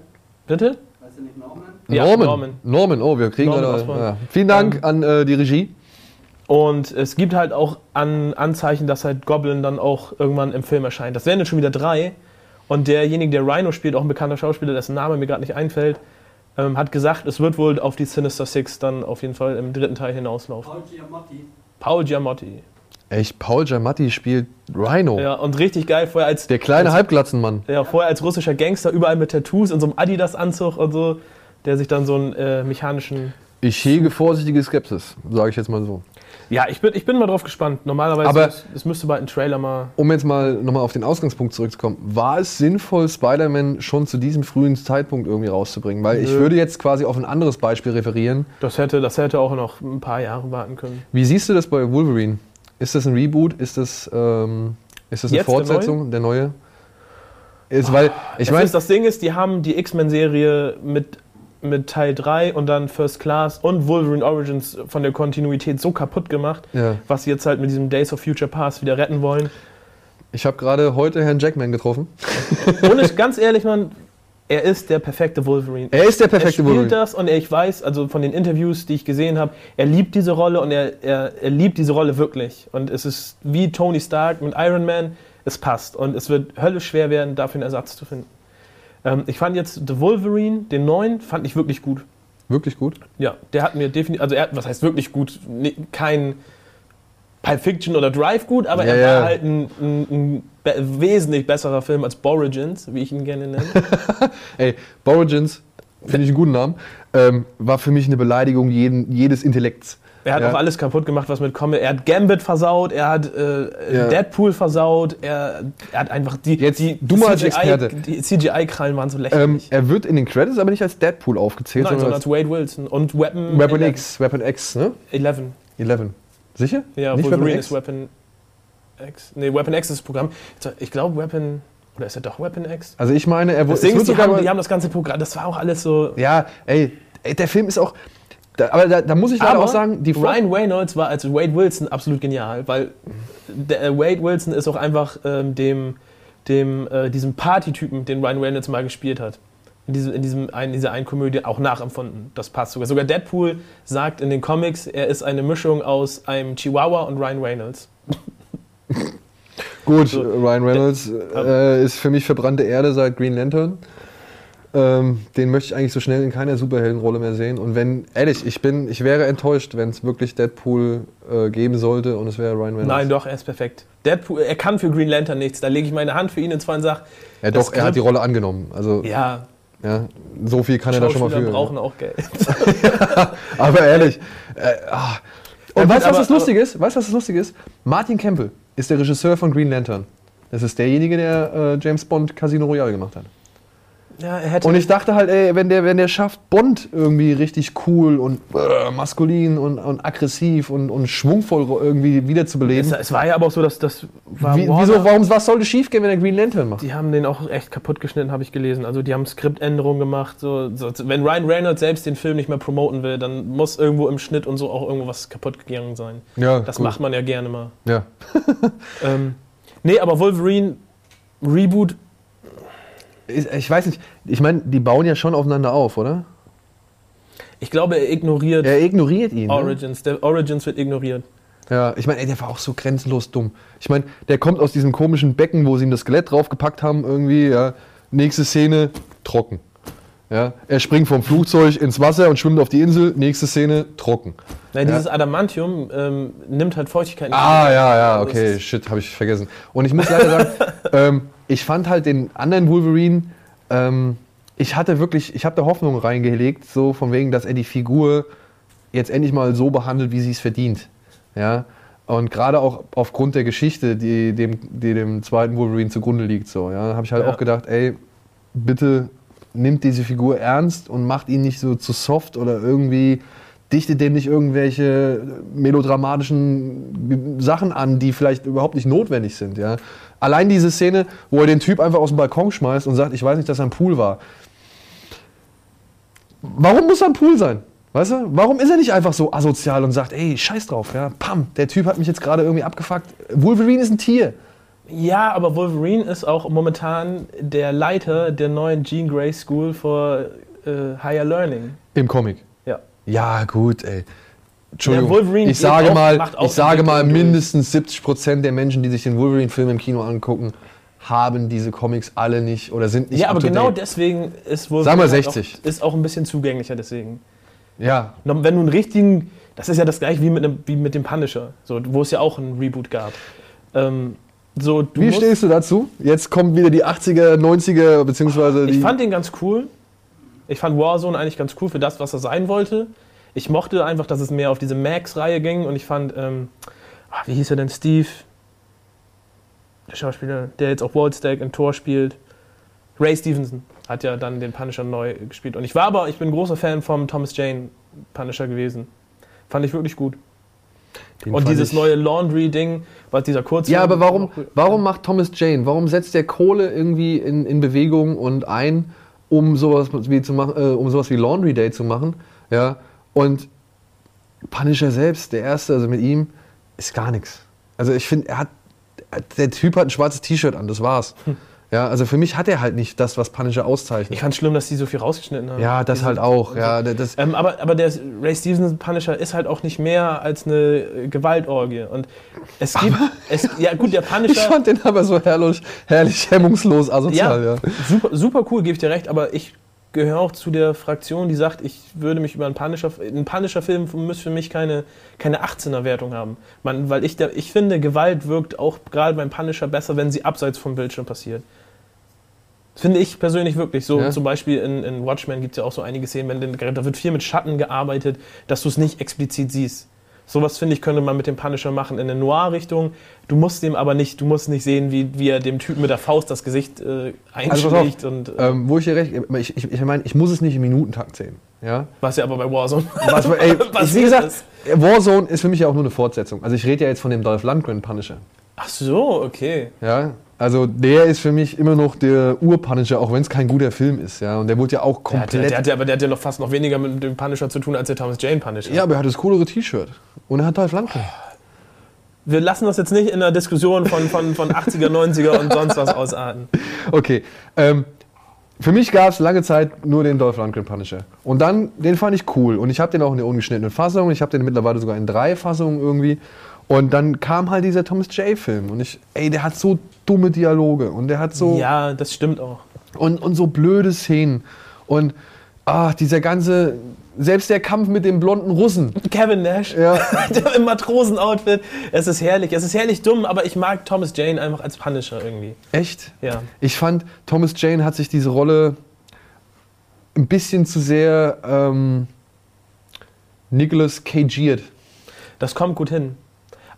Bitte? Heißt der nicht Norman? Ja, Norman. Norman. Norman. Oh, wir kriegen gerade. Ja. Vielen Dank ähm, an äh, die Regie. Und es gibt halt auch an, Anzeichen, dass halt Goblin dann auch irgendwann im Film erscheint. Das wären jetzt schon wieder drei. Und derjenige, der Rhino spielt, auch ein bekannter Schauspieler, dessen Name mir gerade nicht einfällt, ähm, hat gesagt, es wird wohl auf die Sinister Six dann auf jeden Fall im dritten Teil hinauslaufen. Paul Giamatti. Paul Giamatti. Echt, Paul Giamatti spielt Rhino. Ja, und richtig geil, vorher als. Der kleine als, Halbglatzenmann. Ja, vorher als russischer Gangster, überall mit Tattoos in so einem Adidas-Anzug und so, der sich dann so einen äh, mechanischen. Ich hege vorsichtige Skepsis, sage ich jetzt mal so. Ja, ich bin, ich bin mal drauf gespannt. Normalerweise, Aber es, es müsste bald ein Trailer mal. Um jetzt mal nochmal auf den Ausgangspunkt zurückzukommen, war es sinnvoll, Spider-Man schon zu diesem frühen Zeitpunkt irgendwie rauszubringen? Weil Nö. ich würde jetzt quasi auf ein anderes Beispiel referieren. Das hätte, das hätte auch noch ein paar Jahre warten können. Wie siehst du das bei Wolverine? Ist das ein Reboot? Ist das, ähm, ist das eine jetzt, Fortsetzung, der neue? Der neue? Ist, weil, ich meine, das Ding ist, die haben die X-Men-Serie mit mit Teil 3 und dann First Class und Wolverine Origins von der Kontinuität so kaputt gemacht, ja. was sie jetzt halt mit diesem Days of Future Past wieder retten wollen. Ich habe gerade heute Herrn Jackman getroffen. *laughs* Und ganz ehrlich, man, er ist der perfekte Wolverine. Er ist der perfekte Wolverine. Er spielt Wolverine. das und ich weiß, also von den Interviews, die ich gesehen habe, er liebt diese Rolle und er, er, er liebt diese Rolle wirklich. Und es ist wie Tony Stark mit Iron Man, es passt. Und es wird höllisch schwer werden, dafür einen Ersatz zu finden. Ähm, ich fand jetzt The Wolverine, den neuen, fand ich wirklich gut. Wirklich gut? Ja, der hat mir definitiv, also er, was heißt wirklich gut? Nee, kein Pulp Fiction oder Drive gut, aber ja, er ja. war halt ein, ein, ein be wesentlich besserer Film als Borigins, wie ich ihn gerne nenne. *laughs* Ey, Borigins, finde ich einen guten Namen, ähm, war für mich eine Beleidigung jeden, jedes Intellekts. Er hat ja. auch alles kaputt gemacht, was mit Comic. Er hat Gambit versaut, er hat äh, ja. Deadpool versaut, er, er, hat einfach die. Jetzt die, du mal als Experte. Die CGI-Krallen waren so lächerlich. Ähm, er wird in den Credits aber nicht als Deadpool aufgezählt, Nein, sondern als Wade Wilson und Weapon. Weapon X, Weapon X, ne? 11. 11. Sicher? Ja, nicht Wolverine Weapon ist Weapon X. Nee, Weapon X ist das Programm. Ich glaube, Weapon. Oder ist er doch Weapon X? Also ich meine, er wurde. Die, haben, die haben das ganze Programm. Das war auch alles so. Ja, ey, ey der Film ist auch. Da, aber da, da, muss ich leider auch sagen, die Ryan Reynolds war als Wade Wilson absolut genial, weil der, äh, Wade Wilson ist auch einfach ähm, dem, dem äh, diesem Partytypen, den Ryan Reynolds mal gespielt hat. In, diesem, in, diesem, in dieser einen Komödie auch nachempfunden. Das passt sogar. Sogar Deadpool sagt in den Comics, er ist eine Mischung aus einem Chihuahua und Ryan Reynolds. Gut, so, Ryan Reynolds äh, ist für mich verbrannte Erde seit Green Lantern. Ähm, den möchte ich eigentlich so schnell in keiner Superheldenrolle mehr sehen. Und wenn, ehrlich, ich bin, ich wäre enttäuscht, wenn es wirklich Deadpool äh, geben sollte und es wäre Ryan Reynolds. Nein, doch, er ist perfekt. Deadpool, er kann für Green Lantern nichts. Da lege ich meine Hand für ihn ins Feuer und sage. Ja, doch, er hat die Rolle angenommen. Also, ja. Ja, so viel kann er da schon mal für. brauchen auch Geld. *laughs* aber ehrlich. Äh, ah. Und weißt du, was das lustig ist? Weißt du, was das lustig ist? Martin Campbell ist der Regisseur von Green Lantern. Das ist derjenige, der äh, James Bond Casino Royale gemacht hat. Ja, und ich dachte halt, ey, wenn der, wenn der schafft, Bond irgendwie richtig cool und äh, maskulin und, und aggressiv und, und schwungvoll irgendwie wiederzubeleben. Es, es war ja aber auch so, dass das war Wie, Wieso, warum, was sollte schiefgehen, wenn der Green Lantern macht? Die haben den auch echt kaputt geschnitten, habe ich gelesen. Also die haben Skriptänderungen gemacht. So, so, wenn Ryan Reynolds selbst den Film nicht mehr promoten will, dann muss irgendwo im Schnitt und so auch irgendwo was kaputt gegangen sein. Ja, das gut. macht man ja gerne mal. Ja. *laughs* ähm, nee, aber Wolverine Reboot ich weiß nicht, ich meine, die bauen ja schon aufeinander auf, oder? Ich glaube, er ignoriert. Er ignoriert ihn. Ne? Origins. Ne? Der Origins wird ignoriert. Ja, ich meine, der war auch so grenzenlos dumm. Ich meine, der kommt aus diesem komischen Becken, wo sie ihm das Skelett draufgepackt haben, irgendwie, ja. Nächste Szene, trocken. Ja, er springt vom Flugzeug ins Wasser und schwimmt auf die Insel. Nächste Szene, trocken. Nein, dieses Adamantium ähm, nimmt halt Feuchtigkeit. Ah, ja, ja, okay, shit, habe ich vergessen. Und ich muss leider sagen, *laughs* ähm, ich fand halt den anderen Wolverine, ähm, ich hatte wirklich, ich habe da Hoffnung reingelegt, so von wegen, dass er die Figur jetzt endlich mal so behandelt, wie sie es verdient. Ja, und gerade auch aufgrund der Geschichte, die dem, die dem zweiten Wolverine zugrunde liegt, so, ja, habe ich halt ja. auch gedacht, ey, bitte nimmt diese Figur ernst und macht ihn nicht so zu soft oder irgendwie dichtet dem nicht irgendwelche melodramatischen Sachen an, die vielleicht überhaupt nicht notwendig sind. Ja. Allein diese Szene, wo er den Typ einfach aus dem Balkon schmeißt und sagt, ich weiß nicht, dass er ein Pool war. Warum muss er ein Pool sein? Weißt du? Warum ist er nicht einfach so asozial und sagt, ey, scheiß drauf, ja, pam, der Typ hat mich jetzt gerade irgendwie abgefuckt. Wolverine ist ein Tier. Ja, aber Wolverine ist auch momentan der Leiter der neuen Jean Grey School for äh, Higher Learning. Im Comic. Ja. Gut, ey. Entschuldigung, ich sage auch, mal, ich sage mal mindestens 70 Prozent der Menschen, die sich den Wolverine-Film im Kino angucken, haben diese Comics alle nicht oder sind nicht Ja, aber genau deswegen ist Wolverine Sag mal 60. Halt auch, ist auch ein bisschen zugänglicher deswegen. Ja. Wenn du einen richtigen, das ist ja das gleiche wie mit, einem, wie mit dem Punisher, so, wo es ja auch ein Reboot gab. Ähm, so, Wie stehst du dazu? Jetzt kommen wieder die 80er, 90er, beziehungsweise Ich fand den ganz cool. Ich fand Warzone eigentlich ganz cool für das, was er sein wollte. Ich mochte einfach, dass es mehr auf diese Max-Reihe ging und ich fand, ähm, ach, wie hieß er denn, Steve? Der Schauspieler, der jetzt auch Wallstack in Tor spielt. Ray Stevenson hat ja dann den Punisher neu gespielt. Und ich war aber, ich bin großer Fan vom Thomas Jane Punisher gewesen. Fand ich wirklich gut. Den und dieses neue Laundry-Ding, was dieser kurze. Ja, aber warum, warum macht Thomas Jane, warum setzt der Kohle irgendwie in, in Bewegung und ein, um sowas wie zu machen, äh, um sowas wie Laundry Day zu machen? Ja. Und Punisher selbst, der erste, also mit ihm, ist gar nichts. Also ich finde, er hat. Der Typ hat ein schwarzes T-Shirt an, das war's. Hm. Ja, also für mich hat er halt nicht das, was Punisher auszeichnet. Ich fand schlimm, dass die so viel rausgeschnitten haben. Ja, das halt auch. Ja, das ähm, aber, aber der Ray Stevens Punisher ist halt auch nicht mehr als eine Gewaltorgie. Und es gibt. Es, ja, gut, der *laughs* Punisher. Ich fand den aber so herrlich, herrlich hemmungslos asozial. Ja, ja. Super, super cool, gebe ich dir recht, aber ich gehöre auch zu der Fraktion, die sagt, ich würde mich über einen Punisher, ein Punisher-Film müsste für mich keine, keine 18er-Wertung haben. Man, weil ich, der, ich finde, Gewalt wirkt auch gerade beim Punisher besser, wenn sie abseits vom Bildschirm passiert. Finde ich persönlich wirklich so. Ja. Zum Beispiel in, in Watchmen gibt es ja auch so einige Szenen, wenn, da wird viel mit Schatten gearbeitet, dass du es nicht explizit siehst. Sowas finde ich, könnte man mit dem Punisher machen in eine Noir-Richtung. Du musst dem aber nicht, du musst nicht sehen, wie, wie er dem Typen mit der Faust das Gesicht äh, einschlägt. Also und, äh, ähm, wo ich dir recht, ich, ich, ich meine, ich muss es nicht im Minutentakt sehen. Ja? Was ja aber bei Warzone. *laughs* Was, ey, Was *laughs* ich, wie gesagt, ist? Warzone ist für mich ja auch nur eine Fortsetzung. Also ich rede ja jetzt von dem Dolph Lundgren Punisher. Ach so, okay. Ja, also der ist für mich immer noch der Ur-Punisher, auch wenn es kein guter Film ist. Ja? Und der wurde ja auch komplett... Der, der, der, der, aber der hat ja noch fast noch weniger mit dem Punisher zu tun als der Thomas Jane Punisher. Ja, aber er hat das coolere T-Shirt. Und er hat Dolph Lundgren. Wir lassen das jetzt nicht in der Diskussion von, von, von 80er, 90er und sonst was ausarten. Okay. Ähm, für mich gab es lange Zeit nur den Dolph Lundgren Punisher. Und dann, den fand ich cool. Und ich habe den auch in der ungeschnittenen Fassung. Ich habe den mittlerweile sogar in drei Fassungen irgendwie. Und dann kam halt dieser Thomas J. Film und ich, ey, der hat so dumme Dialoge und der hat so. Ja, das stimmt auch. Und, und so blöde Szenen. Und ach, dieser ganze, selbst der Kampf mit dem blonden Russen. Kevin Nash. Ja. *laughs* Im Matrosenoutfit. Es ist herrlich. Es ist herrlich dumm, aber ich mag Thomas Jane einfach als Punisher irgendwie. Echt? Ja. Ich fand, Thomas Jane hat sich diese Rolle ein bisschen zu sehr ähm, Nicholas cagiert. Das kommt gut hin.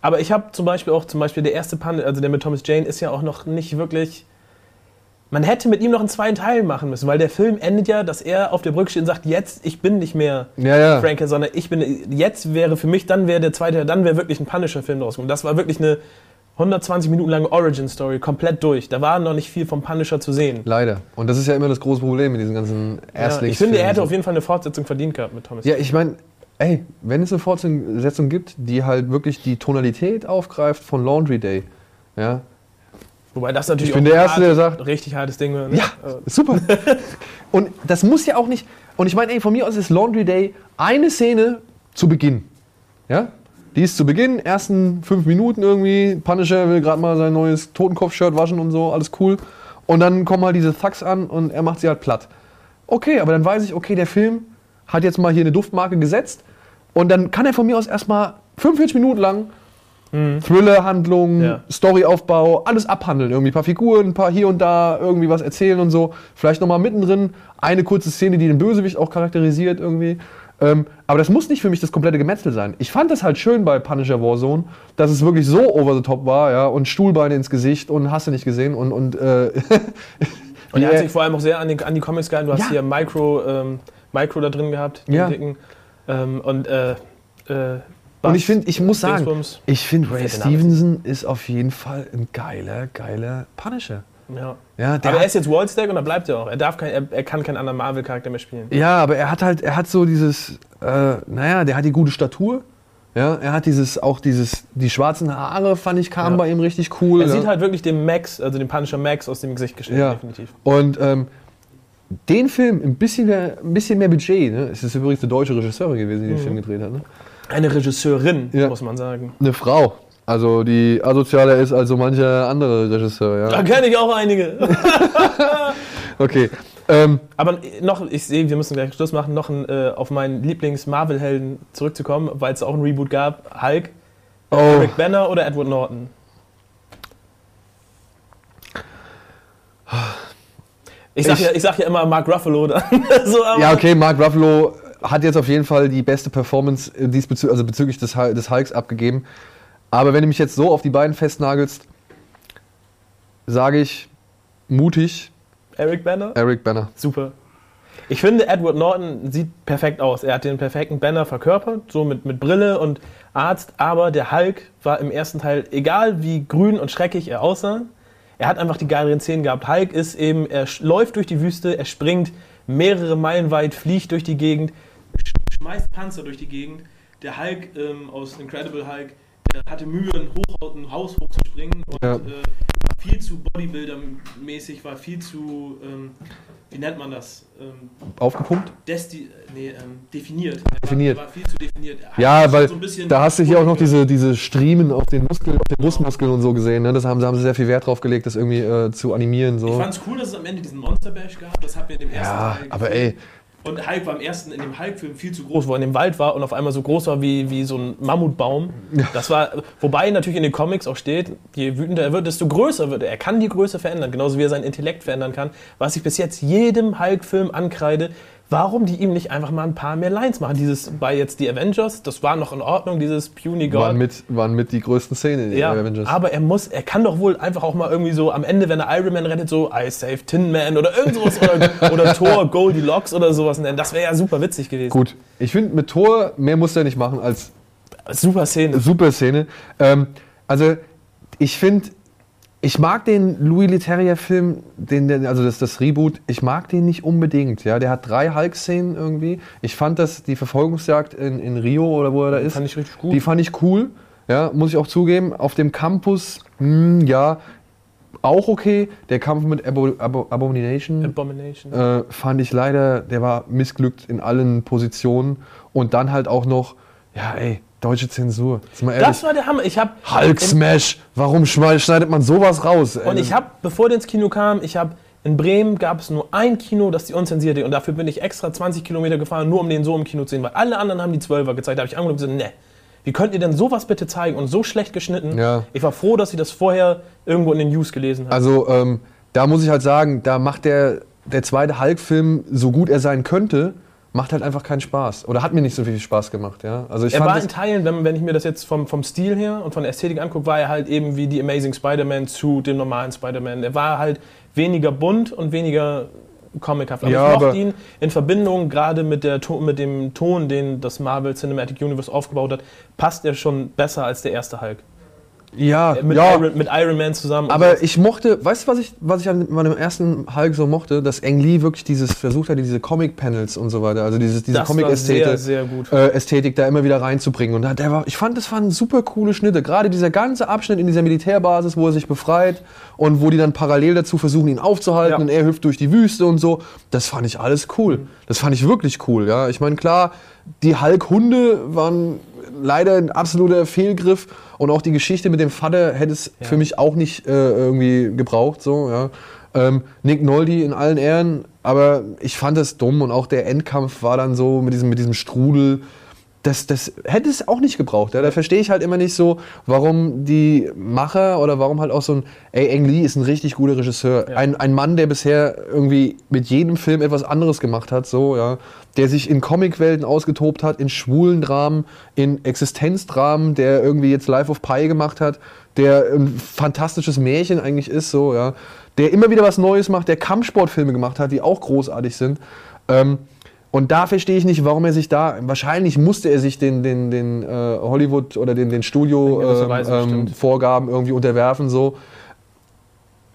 Aber ich habe zum Beispiel auch, zum Beispiel der erste Pan, also der mit Thomas Jane, ist ja auch noch nicht wirklich. Man hätte mit ihm noch einen zweiten Teil machen müssen, weil der Film endet ja, dass er auf der Brücke steht und sagt, jetzt, ich bin nicht mehr ja, ja. Franke, sondern ich bin, jetzt wäre für mich, dann wäre der zweite, dann wäre wirklich ein Punisher-Film rausgekommen. Das war wirklich eine 120 Minuten lange Origin-Story, komplett durch. Da war noch nicht viel vom Punisher zu sehen. Leider. Und das ist ja immer das große Problem mit diesen ganzen Erstlings. Ja, ich finde, er hätte auf jeden Fall eine Fortsetzung verdient gehabt mit Thomas. Ja, ich meine, ey, wenn es eine Fortsetzung gibt, die halt wirklich die Tonalität aufgreift von Laundry Day, ja. Wobei das natürlich ich bin der Erste, der sagt, richtig hartes Ding. Ne? Ja, super. *laughs* und das muss ja auch nicht. Und ich meine, ey, von mir aus ist Laundry Day eine Szene zu Beginn, ja. Die ist zu Beginn, ersten fünf Minuten irgendwie. Punisher will gerade mal sein neues Totenkopf-Shirt waschen und so, alles cool. Und dann kommen halt diese Thugs an und er macht sie halt platt. okay, aber dann weiß ich, okay, der Film hat jetzt mal hier eine Duftmarke gesetzt und dann kann er von mir aus erstmal 45 Minuten lang mhm. Thriller-Handlung, ja. Storyaufbau, alles abhandeln. Irgendwie ein paar Figuren, ein paar hier und da, irgendwie was erzählen und so. Vielleicht nochmal mittendrin eine kurze Szene, die den Bösewicht auch charakterisiert irgendwie. Ähm, aber das muss nicht für mich das komplette Gemetzel sein. Ich fand es halt schön bei Punisher Warzone, dass es wirklich so over the top war, ja, und Stuhlbeine ins Gesicht und hast du nicht gesehen und. Und, äh, *laughs* und er hat sich vor allem auch sehr an die, an die Comics gehalten. Du hast ja. hier Micro, ähm, Micro da drin gehabt, den ja. dicken. Ähm, und äh, äh, und ich finde, ich muss sagen, ich finde Ray Stevenson ist auf jeden Fall ein geiler, geiler Punisher. Ja. ja aber er ist jetzt Wallstack und da bleibt er auch. Er, darf kein, er, er kann keinen anderen Marvel-Charakter mehr spielen. Ja, aber er hat halt, er hat so dieses, äh, naja, der hat die gute Statur. Ja, er hat dieses, auch dieses, die schwarzen Haare fand ich kamen ja. bei ihm richtig cool. Er ja. sieht halt wirklich den Max, also den Punisher Max aus dem Gesicht gestellt, ja. definitiv. Und ähm, den Film, ein bisschen mehr, ein bisschen mehr Budget, ne? Es ist übrigens eine deutsche Regisseurin gewesen, die den mhm. Film gedreht hat, ne? Eine Regisseurin, ja. muss man sagen. Eine Frau. Also die asozialer ist als so mancher andere Regisseur, ja. Da kenne ich auch einige. *laughs* okay. Ähm, Aber noch, ich sehe, wir müssen gleich Schluss machen, noch ein, äh, auf meinen Lieblings-Marvel-Helden zurückzukommen, weil es auch ein Reboot gab. Hulk, oh. Eric Banner oder Edward Norton? Ich sag, ich, ja, ich sag ja immer Mark Ruffalo. *laughs* So, ja, okay, Mark Ruffalo hat jetzt auf jeden Fall die beste Performance diesbezü also bezüglich des, des Hulks abgegeben. Aber wenn du mich jetzt so auf die beiden festnagelst, sage ich mutig. Eric Banner? Eric Banner. Super. Ich finde, Edward Norton sieht perfekt aus. Er hat den perfekten Banner verkörpert, so mit, mit Brille und Arzt. Aber der Hulk war im ersten Teil, egal wie grün und schrecklich er aussah, er hat einfach die geileren Szenen gehabt. Hulk ist eben, er läuft durch die Wüste, er springt mehrere Meilen weit, fliegt durch die Gegend, schmeißt Panzer durch die Gegend. Der Hulk ähm, aus Incredible Hulk, der hatte Mühe, ein, Hoch, ein Haus hochzuspringen und ja. äh, war viel zu Bodybuilder-mäßig, war viel zu, ähm, wie nennt man das? Ähm, Aufgepumpt? Desti nee, ähm, definiert. Definiert. War, viel zu definiert. Ja, weil so da hast du hier auch noch diese, diese Striemen auf den Muskeln, auf den Brustmuskeln und so gesehen. Ne? Das haben, da haben sie sehr viel Wert drauf gelegt, das irgendwie äh, zu animieren. So. Ich fand es cool, dass es am Ende diesen Monster Bash gab. Das hat mir in dem ersten ja, Teil aber ey, und Hulk war im ersten, in dem Hulk-Film viel zu groß, wo er in dem Wald war und auf einmal so groß war wie, wie so ein Mammutbaum. Das war, wobei natürlich in den Comics auch steht, je wütender er wird, desto größer wird er. Er kann die Größe verändern, genauso wie er sein Intellekt verändern kann. Was ich bis jetzt jedem Hulk-Film ankreide, warum die ihm nicht einfach mal ein paar mehr Lines machen. Dieses bei jetzt die Avengers, das war noch in Ordnung, dieses Puny God. Waren mit, waren mit die größten Szenen in ja, den Avengers. Aber er muss, er kann doch wohl einfach auch mal irgendwie so am Ende, wenn er Iron Man rettet, so I save Tin Man oder irgend sowas oder, *laughs* oder Thor Goldilocks oder sowas nennen. Das wäre ja super witzig gewesen. Gut, ich finde mit Thor mehr muss er nicht machen als super Szene. Super Szene. Ähm, also ich finde ich mag den Louis Leterrier-Film, den, also das, das Reboot, ich mag den nicht unbedingt. Ja? Der hat drei Hulk-Szenen irgendwie. Ich fand das, die Verfolgungsjagd in, in Rio oder wo er da ist, fand ich richtig gut. die fand ich cool. Ja, muss ich auch zugeben. Auf dem Campus, mh, hm, ja, auch okay. Der Kampf mit Abo, Abo, Abomination, Abomination. Äh, fand ich leider, der war missglückt in allen Positionen. Und dann halt auch noch, ja, ey, Deutsche Zensur. Das war der Hammer. Ich hab Hulk Smash. Warum schneidet man sowas raus? Ey? Und ich habe, bevor der ins Kino kam, ich habe in Bremen gab es nur ein Kino, das die unzensierte und dafür bin ich extra 20 Kilometer gefahren, nur um den so im Kino zu sehen, weil alle anderen haben die 12er gezeigt. Da habe ich angeguckt und gesagt, ne, wie könnt ihr denn sowas bitte zeigen und so schlecht geschnitten? Ja. Ich war froh, dass sie das vorher irgendwo in den News gelesen haben. Also ähm, da muss ich halt sagen, da macht der, der zweite Hulk-Film, so gut er sein könnte, macht halt einfach keinen Spaß. Oder hat mir nicht so viel Spaß gemacht. Ja? Also ich er war in Teilen, wenn, wenn ich mir das jetzt vom, vom Stil her und von der Ästhetik angucke, war er halt eben wie die Amazing Spider-Man zu dem normalen Spider-Man. Er war halt weniger bunt und weniger comichaft. Aber ja, ich mochte ihn in Verbindung gerade mit, mit dem Ton, den das Marvel Cinematic Universe aufgebaut hat, passt er schon besser als der erste Hulk. Ja, äh, mit, ja. Iron, mit Iron Man zusammen. Aber ich mochte, weißt du, was ich, was ich an meinem ersten Hulk so mochte? Dass Ang Lee wirklich dieses versucht hat, diese Comic-Panels und so weiter, also dieses, diese Comic-Ästhetik äh, Ästhetik da immer wieder reinzubringen. Und der war, ich fand, das waren super coole Schnitte. Gerade dieser ganze Abschnitt in dieser Militärbasis, wo er sich befreit und wo die dann parallel dazu versuchen, ihn aufzuhalten ja. und er hüpft durch die Wüste und so. Das fand ich alles cool. Mhm. Das fand ich wirklich cool, ja. Ich meine, klar, die Hulk-Hunde waren leider ein absoluter Fehlgriff. Und auch die Geschichte mit dem Vater hätte es ja. für mich auch nicht äh, irgendwie gebraucht. So, ja. Ähm, Nick Noldi in allen Ehren, aber ich fand es dumm und auch der Endkampf war dann so mit diesem, mit diesem Strudel das, das hätte es auch nicht gebraucht. Ja. Da verstehe ich halt immer nicht so, warum die Macher oder warum halt auch so ein, ey, Ang Lee ist ein richtig guter Regisseur. Ja. Ein, ein Mann, der bisher irgendwie mit jedem Film etwas anderes gemacht hat, so, ja. Der sich in Comicwelten ausgetobt hat, in schwulen Dramen, in Existenzdramen, der irgendwie jetzt Life of Pi gemacht hat, der ein fantastisches Märchen eigentlich ist, so, ja. Der immer wieder was Neues macht, der Kampfsportfilme gemacht hat, die auch großartig sind. Ähm, und da verstehe ich nicht, warum er sich da, wahrscheinlich musste er sich den, den, den äh, Hollywood oder den, den Studio-Vorgaben ähm, ähm irgendwie unterwerfen, so.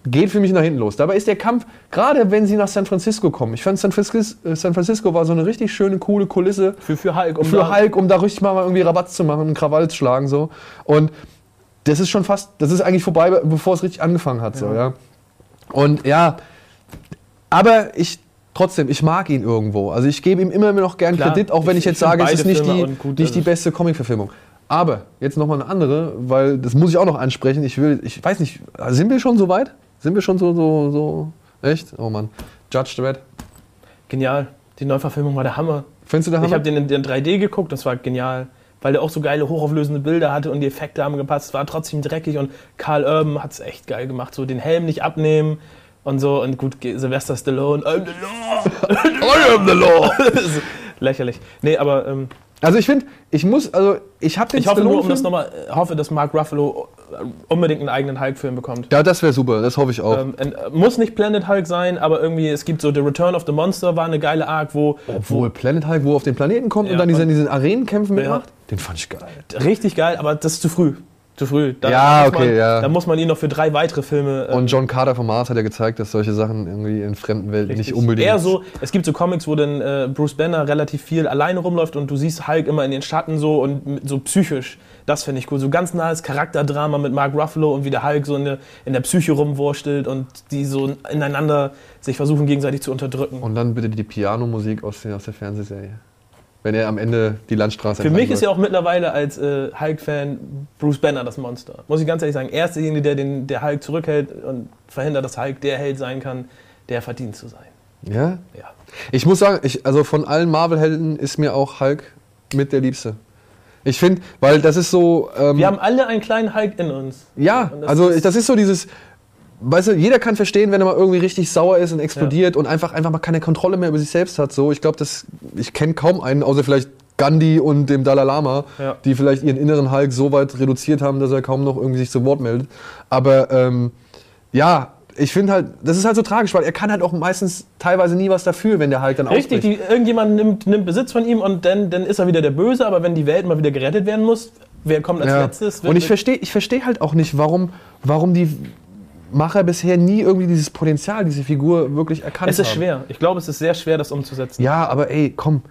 Geht für mich nach hinten los. Dabei ist der Kampf, gerade wenn sie nach San Francisco kommen, ich fand San Francisco, äh, San Francisco war so eine richtig schöne, coole Kulisse. Für, für Hulk, um, für da, Hulk, um da richtig mal irgendwie Rabatt zu machen, einen Krawall zu schlagen, so. Und das ist schon fast, das ist eigentlich vorbei, bevor es richtig angefangen hat, ja. so, ja. Und ja, aber ich trotzdem, ich mag ihn irgendwo. Also ich gebe ihm immer noch gern Klar, Kredit, auch wenn ich, ich jetzt sage, es ist nicht, die, nicht die beste Comic-Verfilmung. Aber jetzt nochmal eine andere, weil das muss ich auch noch ansprechen. Ich will, ich weiß nicht, sind wir schon so weit? Sind wir schon so, so, so, echt? Oh Mann. Judge Dredd. Genial. Die Neuverfilmung war der Hammer. Findest du der Hammer? Ich habe den in 3D geguckt, das war genial. Weil der auch so geile, hochauflösende Bilder hatte und die Effekte haben gepasst. Es war trotzdem dreckig und Karl Urban hat es echt geil gemacht. So den Helm nicht abnehmen, und so. Und gut, Sylvester Stallone, I'm the law. I am the law. *laughs* Lächerlich. Nee, aber. Ähm, also ich finde, ich muss, also ich habe den Ich hoffe nur, um das nochmal, hoffe, dass Mark Ruffalo unbedingt einen eigenen Hulk-Film bekommt. Ja, das wäre super, das hoffe ich auch. Ähm, äh, muss nicht Planet Hulk sein, aber irgendwie, es gibt so The Return of the Monster, war eine geile Arc, wo... Obwohl Planet Hulk, wo auf den Planeten kommt ja, und dann diese, diese Arenenkämpfe mitmacht, ja. den fand ich geil. Richtig geil, aber das ist zu früh zu früh. Da ja, okay, man, ja. Da muss man ihn noch für drei weitere Filme. Ähm, und John Carter vom Mars hat ja gezeigt, dass solche Sachen irgendwie in fremden Welten richtig. nicht unbedingt. Eher so, es gibt so Comics, wo dann äh, Bruce Banner relativ viel alleine rumläuft und du siehst Hulk immer in den Schatten so und so psychisch. Das finde ich cool. So ganz nahes Charakterdrama mit Mark Ruffalo und wie der Hulk so in der, in der Psyche rumwurstelt und die so ineinander sich versuchen gegenseitig zu unterdrücken. Und dann bitte die Pianomusik aus, aus der Fernsehserie wenn er am Ende die Landstraße Für mich ist ja auch mittlerweile als äh, Hulk-Fan Bruce Banner das Monster. Muss ich ganz ehrlich sagen. Er ist derjenige, der den, der Hulk zurückhält und verhindert, dass Hulk der Held sein kann, der verdient zu sein. Ja? Ja. Ich muss sagen, ich, also von allen Marvel-Helden ist mir auch Hulk mit der Liebste. Ich finde, weil das ist so. Ähm, Wir haben alle einen kleinen Hulk in uns. Ja, das also ist das ist so dieses weißt du, jeder kann verstehen, wenn er mal irgendwie richtig sauer ist und explodiert ja. und einfach, einfach mal keine Kontrolle mehr über sich selbst hat. So, ich glaube, ich kenne kaum einen, außer vielleicht Gandhi und dem Dalai Lama, ja. die vielleicht ihren inneren Hulk so weit reduziert haben, dass er kaum noch irgendwie sich zu Wort meldet. Aber ähm, ja, ich finde halt, das ist halt so tragisch, weil er kann halt auch meistens teilweise nie was dafür, wenn der Hulk dann Richtig, die, irgendjemand nimmt, nimmt, Besitz von ihm und dann, dann ist er wieder der Böse, aber wenn die Welt mal wieder gerettet werden muss, wer kommt als ja. letztes? Und ich verstehe ich versteh halt auch nicht, warum, warum die Macher bisher nie irgendwie dieses Potenzial, diese Figur wirklich erkannt haben. Es ist haben. schwer. Ich glaube, es ist sehr schwer, das umzusetzen. Ja, aber ey, komm.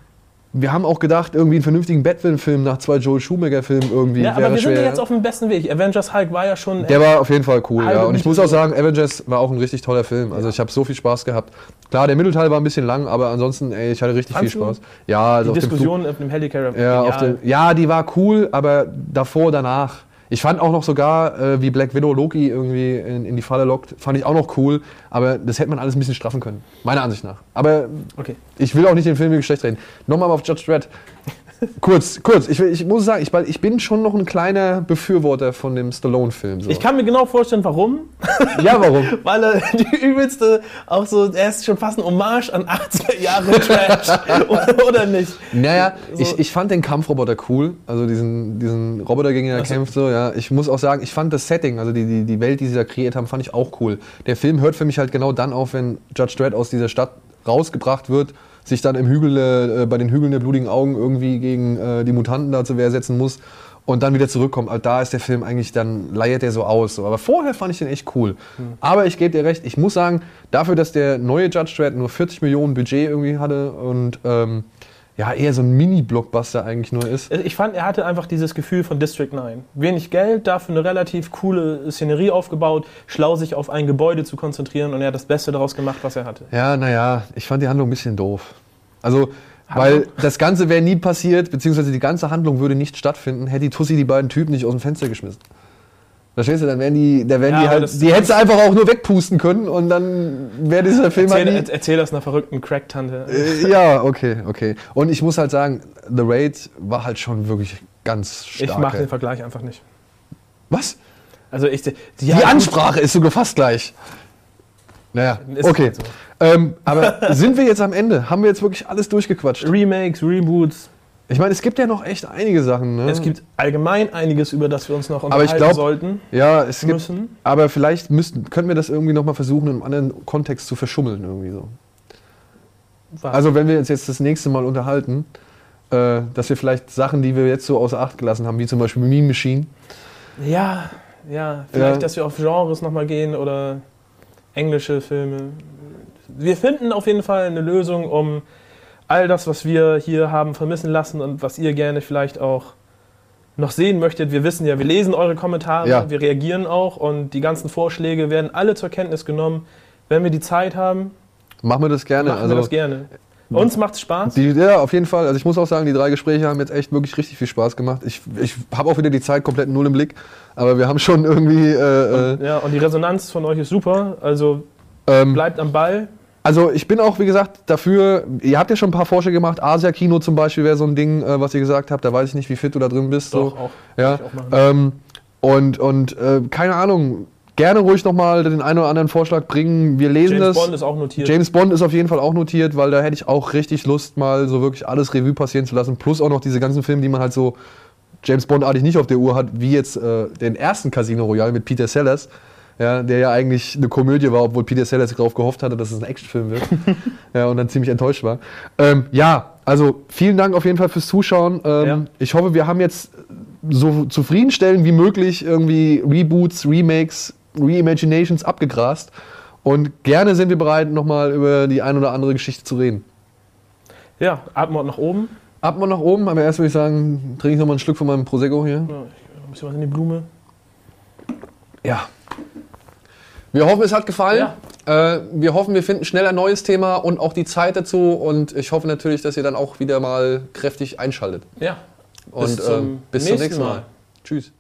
Wir haben auch gedacht, irgendwie einen vernünftigen Batman-Film nach zwei Joel Schumacher-Filmen irgendwie. Ja, aber wir schwer. sind ja jetzt auf dem besten Weg. Avengers Hulk war ja schon. Der war auf jeden Fall cool, ja. Und ich muss auch sagen, Avengers war auch ein richtig toller Film. Also ich habe so viel Spaß gehabt. Klar, der Mittelteil war ein bisschen lang, aber ansonsten, ey, ich hatte richtig Fandst viel Spaß. Ja, also die Diskussion auf dem Helicarrier. Ja, ja, die war cool, aber davor, danach ich fand auch noch sogar, äh, wie Black Widow Loki irgendwie in, in, die Falle lockt, fand ich auch noch cool. Aber das hätte man alles ein bisschen straffen können. Meiner Ansicht nach. Aber okay. ich will auch nicht den Film wie schlecht reden. Nochmal auf Judge Dredd kurz, kurz. Ich, ich, muss sagen, ich, ich, bin schon noch ein kleiner Befürworter von dem Stallone-Film. So. Ich kann mir genau vorstellen, warum. *laughs* Ja, warum? *laughs* Weil er die übelste, auch so, er ist schon fast ein Hommage an 80er Jahre *laughs* Trash. oder, oder, nicht? Naja, so. ich, ich fand den Kampfroboter cool. Also diesen, diesen Roboter, gegen den er also. kämpft. So, ja. Ich muss auch sagen, ich fand das Setting, also die, die, die Welt, die sie da kreiert haben, fand ich auch cool. Der Film hört für mich halt genau dann auf, wenn Judge Dredd aus dieser Stadt rausgebracht wird sich dann im Hügel, äh, bei den Hügeln der blutigen Augen irgendwie gegen äh, die Mutanten da zur Wehr setzen muss und dann wieder zurückkommt. Also da ist der Film eigentlich, dann leiert der so aus. So. Aber vorher fand ich den echt cool. Mhm. Aber ich gebe dir recht, ich muss sagen, dafür, dass der neue Judge Dredd nur 40 Millionen Budget irgendwie hatte und ähm, ja, eher so ein Mini-Blockbuster eigentlich nur ist. Äh, ich fand, er hatte einfach dieses Gefühl von District 9. Wenig Geld, dafür eine relativ coole Szenerie aufgebaut, schlau sich auf ein Gebäude zu konzentrieren und er hat das Beste daraus gemacht, was er hatte. Ja, naja, ich fand die Handlung ein bisschen doof. Also, weil das Ganze wäre nie passiert, beziehungsweise die ganze Handlung würde nicht stattfinden, hätte die Tussi die beiden Typen nicht aus dem Fenster geschmissen. Verstehst du, dann werden die, da werden ja, die halt, die hättest du einfach auch nur wegpusten können und dann wäre dieser Film erzähl, halt. Erzähl das einer verrückten Crack-Tante. Äh, ja, okay, okay. Und ich muss halt sagen, The Raid war halt schon wirklich ganz stark. Ich mache den Vergleich einfach nicht. Was? Also ich, die, die Ansprache ist sogar fast gleich. Naja, ist okay. Halt so. ähm, aber *laughs* sind wir jetzt am Ende? Haben wir jetzt wirklich alles durchgequatscht? Remakes, Reboots, ich meine, es gibt ja noch echt einige Sachen. Ne? Es gibt allgemein einiges, über das wir uns noch unterhalten aber ich glaub, sollten. Ja, es gibt, müssen. Aber vielleicht müssten, können wir das irgendwie noch mal versuchen, in einem anderen Kontext zu verschummeln irgendwie so. Was? Also wenn wir uns jetzt das nächste Mal unterhalten, äh, dass wir vielleicht Sachen, die wir jetzt so außer Acht gelassen haben, wie zum Beispiel Meme Machine. Ja, ja. Vielleicht, ja. dass wir auf Genres noch mal gehen oder englische Filme. Wir finden auf jeden Fall eine Lösung, um all das, was wir hier haben vermissen lassen und was ihr gerne vielleicht auch noch sehen möchtet. Wir wissen ja, wir lesen eure Kommentare, ja. wir reagieren auch und die ganzen Vorschläge werden alle zur Kenntnis genommen. Wenn wir die Zeit haben, machen wir das gerne. Machen also, wir das gerne. Uns macht es Spaß. Die, ja, auf jeden Fall. Also ich muss auch sagen, die drei Gespräche haben jetzt echt wirklich richtig viel Spaß gemacht. Ich, ich habe auch wieder die Zeit komplett null im Blick, aber wir haben schon irgendwie. Äh, und, äh, ja, und die Resonanz von euch ist super. Also ähm, bleibt am Ball. Also ich bin auch, wie gesagt, dafür, ihr habt ja schon ein paar Vorschläge gemacht, Asia-Kino zum Beispiel wäre so ein Ding, äh, was ihr gesagt habt, da weiß ich nicht, wie fit du da drin bist. Doch, so. auch. Ja. Auch ähm, und und äh, keine Ahnung, gerne ruhig nochmal den einen oder anderen Vorschlag bringen. Wir lesen James das. James Bond ist auch notiert. James Bond ist auf jeden Fall auch notiert, weil da hätte ich auch richtig Lust, mal so wirklich alles Revue passieren zu lassen. Plus auch noch diese ganzen Filme, die man halt so James Bond-artig nicht auf der Uhr hat, wie jetzt äh, den ersten Casino Royale mit Peter Sellers ja, der ja eigentlich eine Komödie war, obwohl Peter Sellers darauf gehofft hatte, dass es ein Actionfilm wird. *laughs* ja, und dann ziemlich enttäuscht war. Ähm, ja, also vielen Dank auf jeden Fall fürs Zuschauen. Ähm, ja. Ich hoffe, wir haben jetzt so zufriedenstellend wie möglich irgendwie Reboots, Remakes, Reimaginations abgegrast. Und gerne sind wir bereit, nochmal über die ein oder andere Geschichte zu reden. Ja, Atmung nach oben. Atmung nach oben, aber erst würde ich sagen, trinke ich nochmal ein Stück von meinem Prosecco hier. Ja, ein bisschen was in die Blume. Ja, wir hoffen, es hat gefallen. Ja. Äh, wir hoffen, wir finden schnell ein neues Thema und auch die Zeit dazu. Und ich hoffe natürlich, dass ihr dann auch wieder mal kräftig einschaltet. Ja. Und bis, zum, bis zum nächsten Mal. mal. Tschüss.